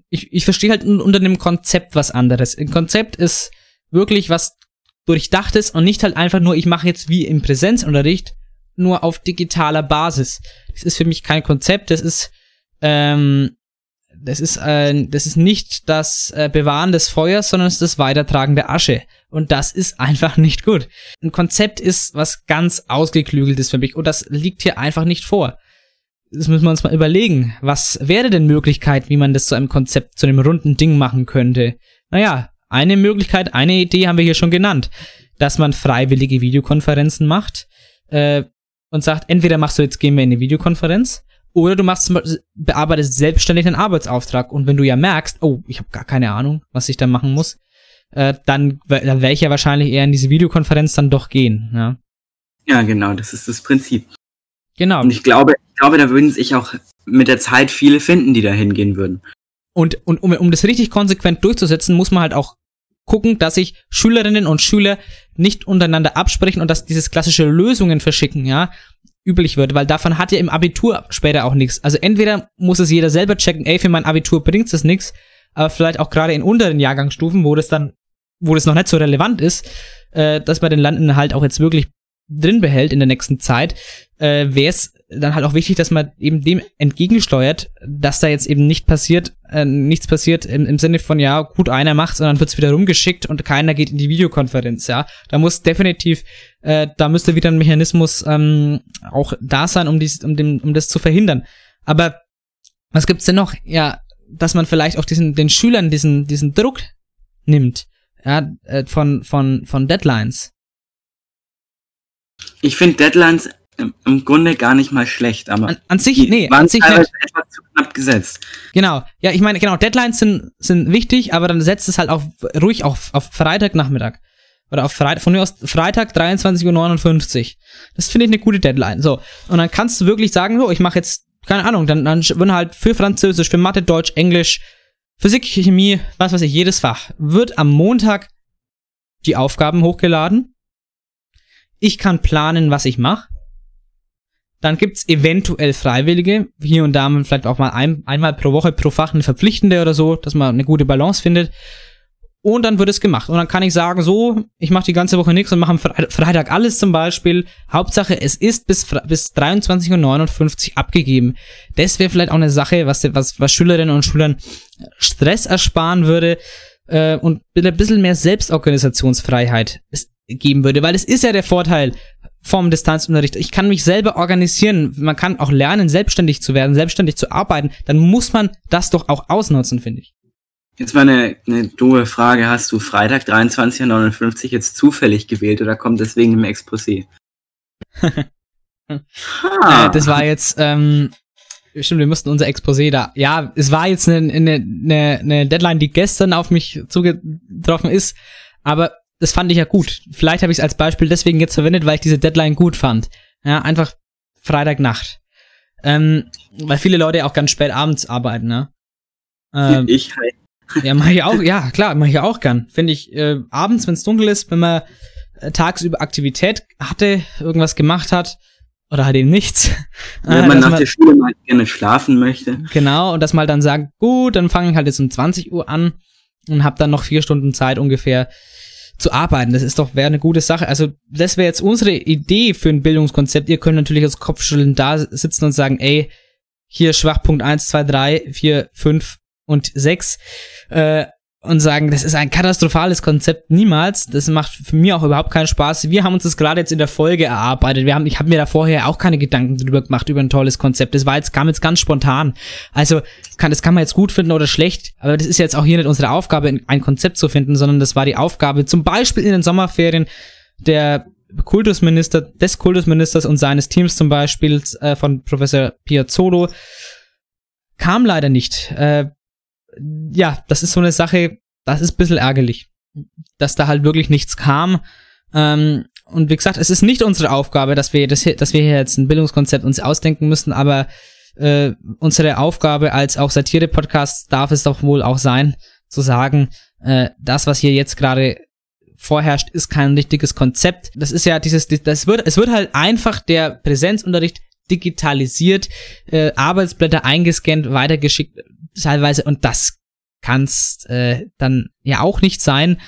ich, ich verstehe halt un- unter dem Konzept was anderes. Ein Konzept ist wirklich was durchdachtes und nicht halt einfach nur, ich mache jetzt wie im Präsenzunterricht, nur auf digitaler Basis. Das ist für mich kein Konzept, das ist, ähm, das ist, äh, das ist nicht das äh, Bewahren des Feuers, sondern es ist das Weitertragen der Asche. Und das ist einfach nicht gut. Ein Konzept ist was ganz ausgeklügeltes für mich und das liegt hier einfach nicht vor. Das müssen wir uns mal überlegen. Was wäre denn Möglichkeit, wie man das zu einem Konzept, zu einem runden Ding machen könnte? Naja, eine Möglichkeit, eine Idee haben wir hier schon genannt, dass man freiwillige Videokonferenzen macht äh, und sagt, entweder machst du jetzt gehen wir in eine Videokonferenz oder du machst bearbeitest selbstständig einen Arbeitsauftrag und wenn du ja merkst, oh, ich habe gar keine Ahnung, was ich da machen muss, äh, dann, dann werde ich ja wahrscheinlich eher in diese Videokonferenz dann doch gehen. Ja, Ja, genau, das ist das Prinzip. genau. Und ich glaube, ich glaube, da würden sich auch mit der Zeit viele finden, die da hingehen würden. Und, und um, um das richtig konsequent durchzusetzen, muss man halt auch gucken, dass sich Schülerinnen und Schüler nicht untereinander absprechen und dass dieses klassische Lösungen verschicken, ja, üblich wird, weil davon hat ja im Abitur später auch nichts. Also entweder muss es jeder selber checken, ey, für mein Abitur bringt es nichts, aber vielleicht auch gerade in unteren Jahrgangsstufen, wo das dann, wo das noch nicht so relevant ist, äh, dass man den Landinhalt auch jetzt wirklich drin behält in der nächsten Zeit, äh, wäre es dann halt auch wichtig, dass man eben dem entgegensteuert, dass da jetzt eben nicht passiert, äh, nichts passiert im, im Sinne von, ja, gut, einer macht, sondern wird's wieder rumgeschickt und keiner geht in die Videokonferenz, ja. Da muss definitiv, äh, da müsste wieder ein Mechanismus ähm, auch da sein, um, dies, um, dem, um das zu verhindern. Aber was gibt's denn noch? Ja, dass man vielleicht auch diesen, den Schülern diesen, diesen Druck nimmt, ja, äh, von, von, von Deadlines. Ich finde Deadlines im, im Grunde gar nicht mal schlecht, aber An, an sich, nee, an sich nicht. etwas zu knapp gesetzt. Genau. Ja, ich meine, genau, Deadlines sind, sind wichtig, aber dann setzt es halt auch ruhig auf, auf Freitagnachmittag. Oder auf Freitag, von mir aus Freitag 23.59 Uhr. Das finde ich eine gute Deadline. So. Und dann kannst du wirklich sagen, so, ich mache jetzt, keine Ahnung, dann, dann würden halt für Französisch, für Mathe, Deutsch, Englisch, Physik, Chemie, was weiß ich, jedes Fach, wird am Montag die Aufgaben hochgeladen. Ich kann planen, was ich mache. Dann gibt's eventuell Freiwillige, hier und da vielleicht auch mal ein, einmal pro Woche pro Fach eine verpflichtende oder so, dass man eine gute Balance findet. Und dann wird es gemacht. Und dann kann ich sagen, so, ich mache die ganze Woche nichts und mache am Fre Freitag alles zum Beispiel. Hauptsache, es ist bis, bis 23.59 Uhr abgegeben. Das wäre vielleicht auch eine Sache, was, was, was Schülerinnen und Schülern Stress ersparen würde äh, und ein bisschen mehr Selbstorganisationsfreiheit geben würde. Weil es ist ja der Vorteil vom Distanzunterricht. Ich kann mich selber organisieren. Man kann auch lernen, selbstständig zu werden, selbstständig zu arbeiten. Dann muss man das doch auch ausnutzen, finde ich. Jetzt mal eine, eine doofe Frage. Hast du Freitag 23.59 Uhr jetzt zufällig gewählt oder kommt deswegen im Exposé? Äh, das war jetzt, ähm, stimmt, wir mussten unser Exposé da. Ja, es war jetzt eine, eine, eine Deadline, die gestern auf mich zugetroffen ist, aber das fand ich ja gut. Vielleicht habe ich es als Beispiel deswegen jetzt verwendet, weil ich diese Deadline gut fand. Ja, einfach Freitagnacht. Ähm, weil viele Leute auch ganz spät abends arbeiten, ne? Ähm, ich halt. ja, mache ich auch, ja, klar, mache ich auch gern. Finde ich, äh, abends, wenn es dunkel ist, wenn man äh, tagsüber Aktivität hatte, irgendwas gemacht hat, oder halt eben nichts. Wenn äh, man nach der Schule mal gerne schlafen möchte. Genau, und dass man halt dann sagt, gut, dann fange ich halt jetzt um 20 Uhr an und habe dann noch vier Stunden Zeit ungefähr zu arbeiten. Das ist doch wäre eine gute Sache. Also das wäre jetzt unsere Idee für ein Bildungskonzept. Ihr könnt natürlich als Kopfschütteln da sitzen und sagen, ey, hier Schwachpunkt 1, 2, 3, 4, 5 und 6 äh, und sagen, das ist ein katastrophales Konzept. Niemals. Das macht für mich auch überhaupt keinen Spaß. Wir haben uns das gerade jetzt in der Folge erarbeitet. Wir haben, ich habe mir da vorher auch keine Gedanken drüber gemacht über ein tolles Konzept. Das war jetzt kam jetzt ganz spontan. Also kann das kann man jetzt gut finden oder schlecht, aber das ist jetzt auch hier nicht unsere Aufgabe, ein Konzept zu finden, sondern das war die Aufgabe, zum Beispiel in den Sommerferien der Kultusminister, des Kultusministers und seines Teams zum Beispiel äh, von Professor Piazzolo kam leider nicht. Äh, ja, das ist so eine Sache, das ist ein bisschen ärgerlich, dass da halt wirklich nichts kam. Ähm, und wie gesagt, es ist nicht unsere Aufgabe, dass wir, das hier, dass wir hier jetzt ein Bildungskonzept uns ausdenken müssen, aber äh, unsere Aufgabe als auch Satire-Podcast darf es doch wohl auch sein, zu sagen, äh, das, was hier jetzt gerade vorherrscht, ist kein richtiges Konzept. Das ist ja dieses, das wird, es wird halt einfach der Präsenzunterricht digitalisiert, äh, Arbeitsblätter eingescannt, weitergeschickt, teilweise, und das kann's äh, dann ja auch nicht sein.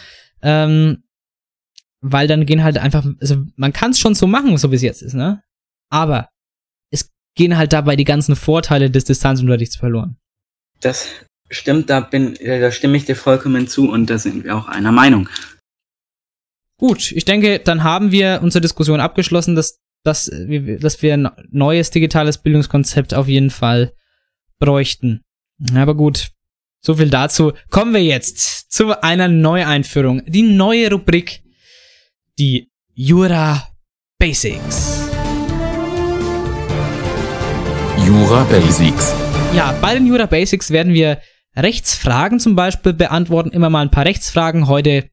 Ähm, weil dann gehen halt einfach, also man kann es schon so machen, so wie es jetzt ist, ne? Aber es gehen halt dabei die ganzen Vorteile des Distanzunterrichts verloren. Das stimmt, da bin, äh, da stimme ich dir vollkommen zu und da sind wir auch einer Meinung. Gut, ich denke, dann haben wir unsere Diskussion abgeschlossen, dass, dass, wir- dass wir ein neues digitales Bildungskonzept auf jeden Fall bräuchten. Aber gut, so viel dazu. Kommen wir jetzt zu einer Neueinführung. Die neue Rubrik, die Jura Basics. Jura Basics. Ja, bei den Jura Basics werden wir Rechtsfragen zum Beispiel beantworten. Immer mal ein paar Rechtsfragen. Heute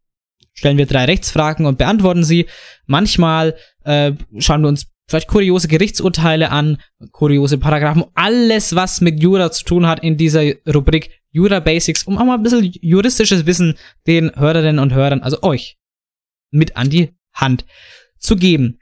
stellen wir drei Rechtsfragen und beantworten sie. Manchmal äh, schauen wir uns vielleicht kuriose Gerichtsurteile an, kuriose Paragraphen, alles, was mit Jura zu tun hat in dieser Rubrik Jura Basics, um auch mal ein bisschen juristisches Wissen den Hörerinnen und Hörern, also euch, mit an die Hand zu geben.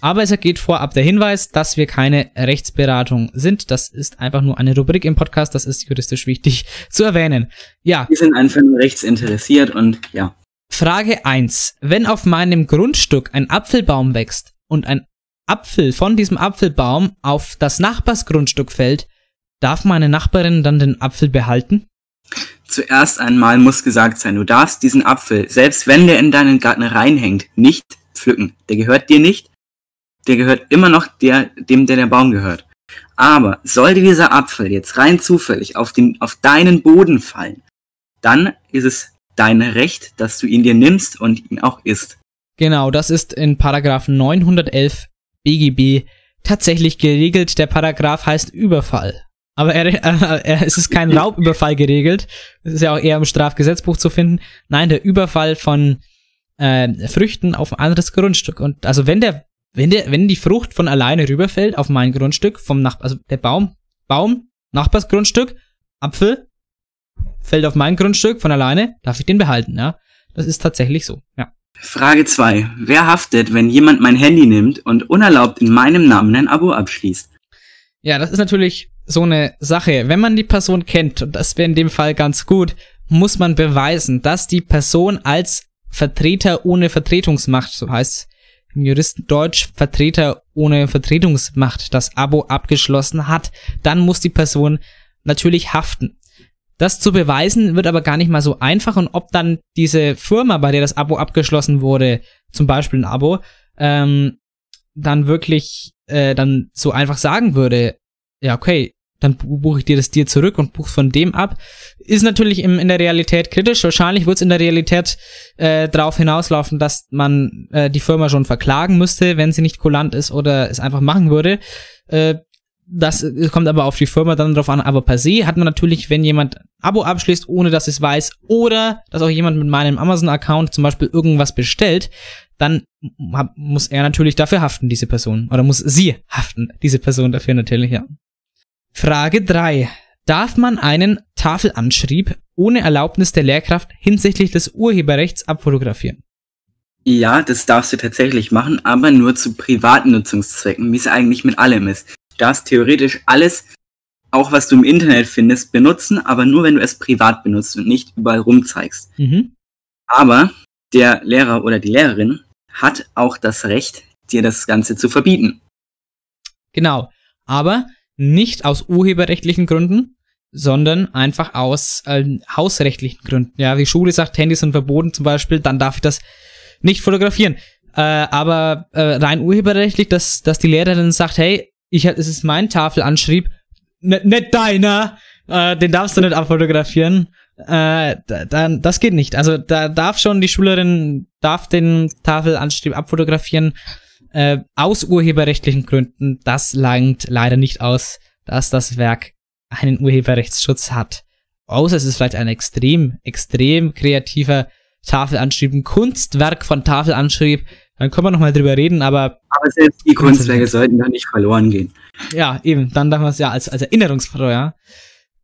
Aber es geht vorab der Hinweis, dass wir keine Rechtsberatung sind. Das ist einfach nur eine Rubrik im Podcast. Das ist juristisch wichtig zu erwähnen. Ja. Wir sind einfach nur rechtsinteressiert und ja. Frage 1. Wenn auf meinem Grundstück ein Apfelbaum wächst und ein Apfel von diesem Apfelbaum auf das Nachbarsgrundstück fällt, darf meine Nachbarin dann den Apfel behalten? Zuerst einmal muss gesagt sein, du darfst diesen Apfel, selbst wenn der in deinen Garten reinhängt, nicht pflücken. Der gehört dir nicht. Der gehört immer noch der, dem, der der Baum gehört. Aber sollte dieser Apfel jetzt rein zufällig auf, den, auf deinen Boden fallen, dann ist es dein Recht, dass du ihn dir nimmst und ihn auch isst. Genau, das ist in Paragraph 911 BGB tatsächlich geregelt. Der Paragraph heißt Überfall. Aber er, äh, er, es ist kein Raubüberfall geregelt. Es ist ja auch eher im Strafgesetzbuch zu finden. Nein, der Überfall von äh, Früchten auf ein anderes Grundstück. Und also wenn der, wenn der, wenn die Frucht von alleine rüberfällt auf mein Grundstück, vom Nach also der Baum, Baum, Nachbarsgrundstück, Apfel, fällt auf mein Grundstück von alleine, darf ich den behalten, ja. Das ist tatsächlich so, ja. Frage 2. Wer haftet, wenn jemand mein Handy nimmt und unerlaubt in meinem Namen ein Abo abschließt? Ja, das ist natürlich so eine Sache. Wenn man die Person kennt, und das wäre in dem Fall ganz gut, muss man beweisen, dass die Person als Vertreter ohne Vertretungsmacht, so heißt im Juristendeutsch, Vertreter ohne Vertretungsmacht das Abo abgeschlossen hat, dann muss die Person natürlich haften. Das zu beweisen wird aber gar nicht mal so einfach und ob dann diese Firma, bei der das Abo abgeschlossen wurde, zum Beispiel ein Abo, ähm, dann wirklich äh, dann so einfach sagen würde, ja okay, dann bu- buche ich dir das dir zurück und buche von dem ab, ist natürlich im, in der Realität kritisch. Wahrscheinlich wird es in der Realität äh, darauf hinauslaufen, dass man äh, die Firma schon verklagen müsste, wenn sie nicht kulant ist oder es einfach machen würde. Äh, das äh, kommt aber auf die Firma dann drauf an. Aber per se hat man natürlich, wenn jemand ein Abo abschließt, ohne dass es weiß, oder dass auch jemand mit meinem Amazon-Account zum Beispiel irgendwas bestellt, dann muss er natürlich dafür haften, diese Person. Oder muss sie haften, diese Person dafür natürlich, ja. Frage 3. Darf man einen Tafelanschrieb ohne Erlaubnis der Lehrkraft hinsichtlich des Urheberrechts abfotografieren? Ja, das darfst du tatsächlich machen, aber nur zu privaten Nutzungszwecken, wie es eigentlich mit allem ist. Du darfst theoretisch alles, auch was du im Internet findest, benutzen, aber nur wenn du es privat benutzt und nicht überall rumzeigst. Mhm. Aber der Lehrer oder die Lehrerin hat auch das Recht, dir das Ganze zu verbieten. Genau. Aber nicht aus urheberrechtlichen Gründen, sondern einfach aus äh, hausrechtlichen Gründen. Ja, die Schule sagt, Handys sind verboten zum Beispiel, dann darf ich das nicht fotografieren. Äh, aber äh, rein urheberrechtlich, dass, dass die Lehrerin sagt, hey, ich, es ist mein Tafelanschrieb, ne- nicht deiner, äh, den darfst du nicht abfotografieren. Äh, da, dann, das geht nicht. Also da darf schon die Schülerin darf den Tafelanschrieb abfotografieren äh, aus urheberrechtlichen Gründen. Das langt leider nicht aus, dass das Werk einen Urheberrechtsschutz hat. Außer es ist vielleicht ein extrem, extrem kreativer Tafelanschrieb, ein Kunstwerk von Tafelanschrieb. Dann können wir nochmal drüber reden, aber Aber selbst die Kunstwerke sollten doch nicht verloren gehen. ja, eben, dann darf man es ja als, als Erinnerungsfoto, ja.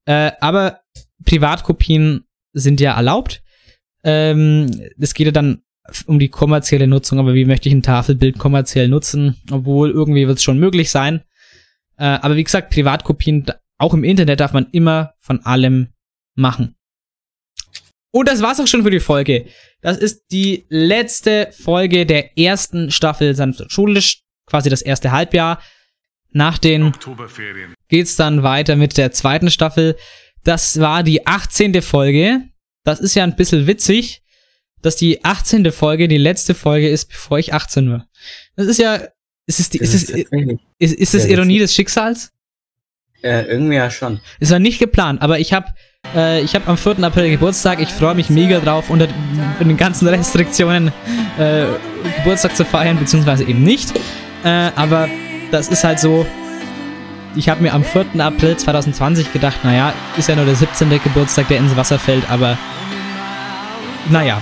Äh, aber Privatkopien sind ja erlaubt. Ähm, es geht ja dann um die kommerzielle Nutzung, aber wie möchte ich ein Tafelbild kommerziell nutzen? Obwohl irgendwie wird es schon möglich sein. Äh, aber wie gesagt, Privatkopien, auch im Internet darf man immer von allem machen. Und das war's auch schon für die Folge. Das ist die letzte Folge der ersten Staffel sanft und schulisch, quasi das erste Halbjahr. Nach den Oktoberferien. geht's dann weiter mit der zweiten Staffel. Das war die 18. Folge. Das ist ja ein bisschen witzig, dass die 18. Folge die letzte Folge ist, bevor ich 18 war. Das ist ja, ist es, die, ist, es, tatsächlich ist, ist es Ironie des Schicksals? Äh, irgendwie ja schon. Es war nicht geplant, aber ich habe äh, ich hab am 4. April Geburtstag. Ich freue mich mega drauf, unter den ganzen Restriktionen äh, Geburtstag zu feiern, beziehungsweise eben nicht. Äh, aber das ist halt so. Ich habe mir am 4. April 2020 gedacht, naja, ist ja nur der 17. Geburtstag, der ins Wasser fällt, aber naja.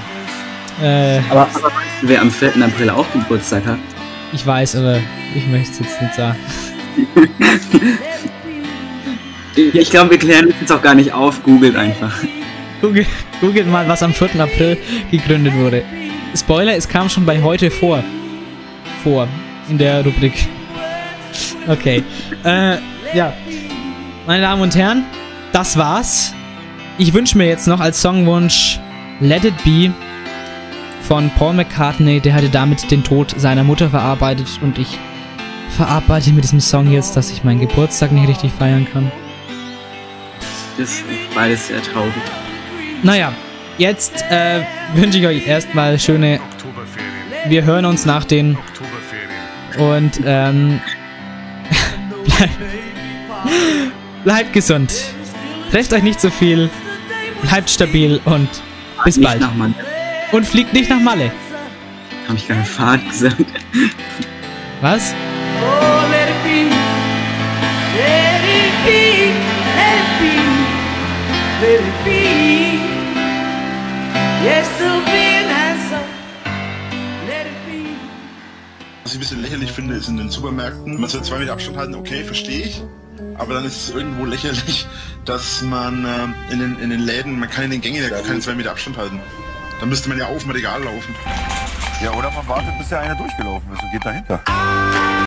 Äh, Aber, aber weißt du, wer am 4. April auch Geburtstag hat? ich weiß, aber ich möchte es jetzt nicht sagen. Ich, glaube, wir klären das jetzt auch gar nicht auf. Googelt einfach. Google, googelt mal, was am 4. April gegründet wurde. Spoiler, es kam schon bei heute vor. Vor. In der Rubrik. Okay. Äh, ja. Meine Damen und Herren, das war's. Ich wünsche mir jetzt noch als Songwunsch Let It Be von Paul McCartney. Der hatte damit den Tod seiner Mutter verarbeitet und ich verarbeite mit diesem Song jetzt, dass ich meinen Geburtstag nicht richtig feiern kann. Das ist beides sehr traurig. Naja, jetzt äh, wünsche ich euch erstmal schöne. Wir hören uns nach den. Und ähm. bleibt, bleibt gesund. Trefft euch nicht so viel. Bleibt stabil und bis Nicht bald. Und fliegt nicht nach Malle. Habe ich gerade Fahrt gesagt. Was? Oh, let it be. Let it be. Let it be. Yes, there'll be an answer. Let it be. Was ich ein bisschen lächerlich finde, ist in den Supermärkten, man soll zwei Meter Abstand halten, okay, verstehe ich. Aber dann ist es irgendwo lächerlich, dass man äh, in, den, in den Läden, man kann in den Gängen ja keine zwei Meter Abstand halten. Dann müsste man ja auf dem Regal laufen. Ja, oder man wartet, bis der eine durchgelaufen ist und geht dahinter.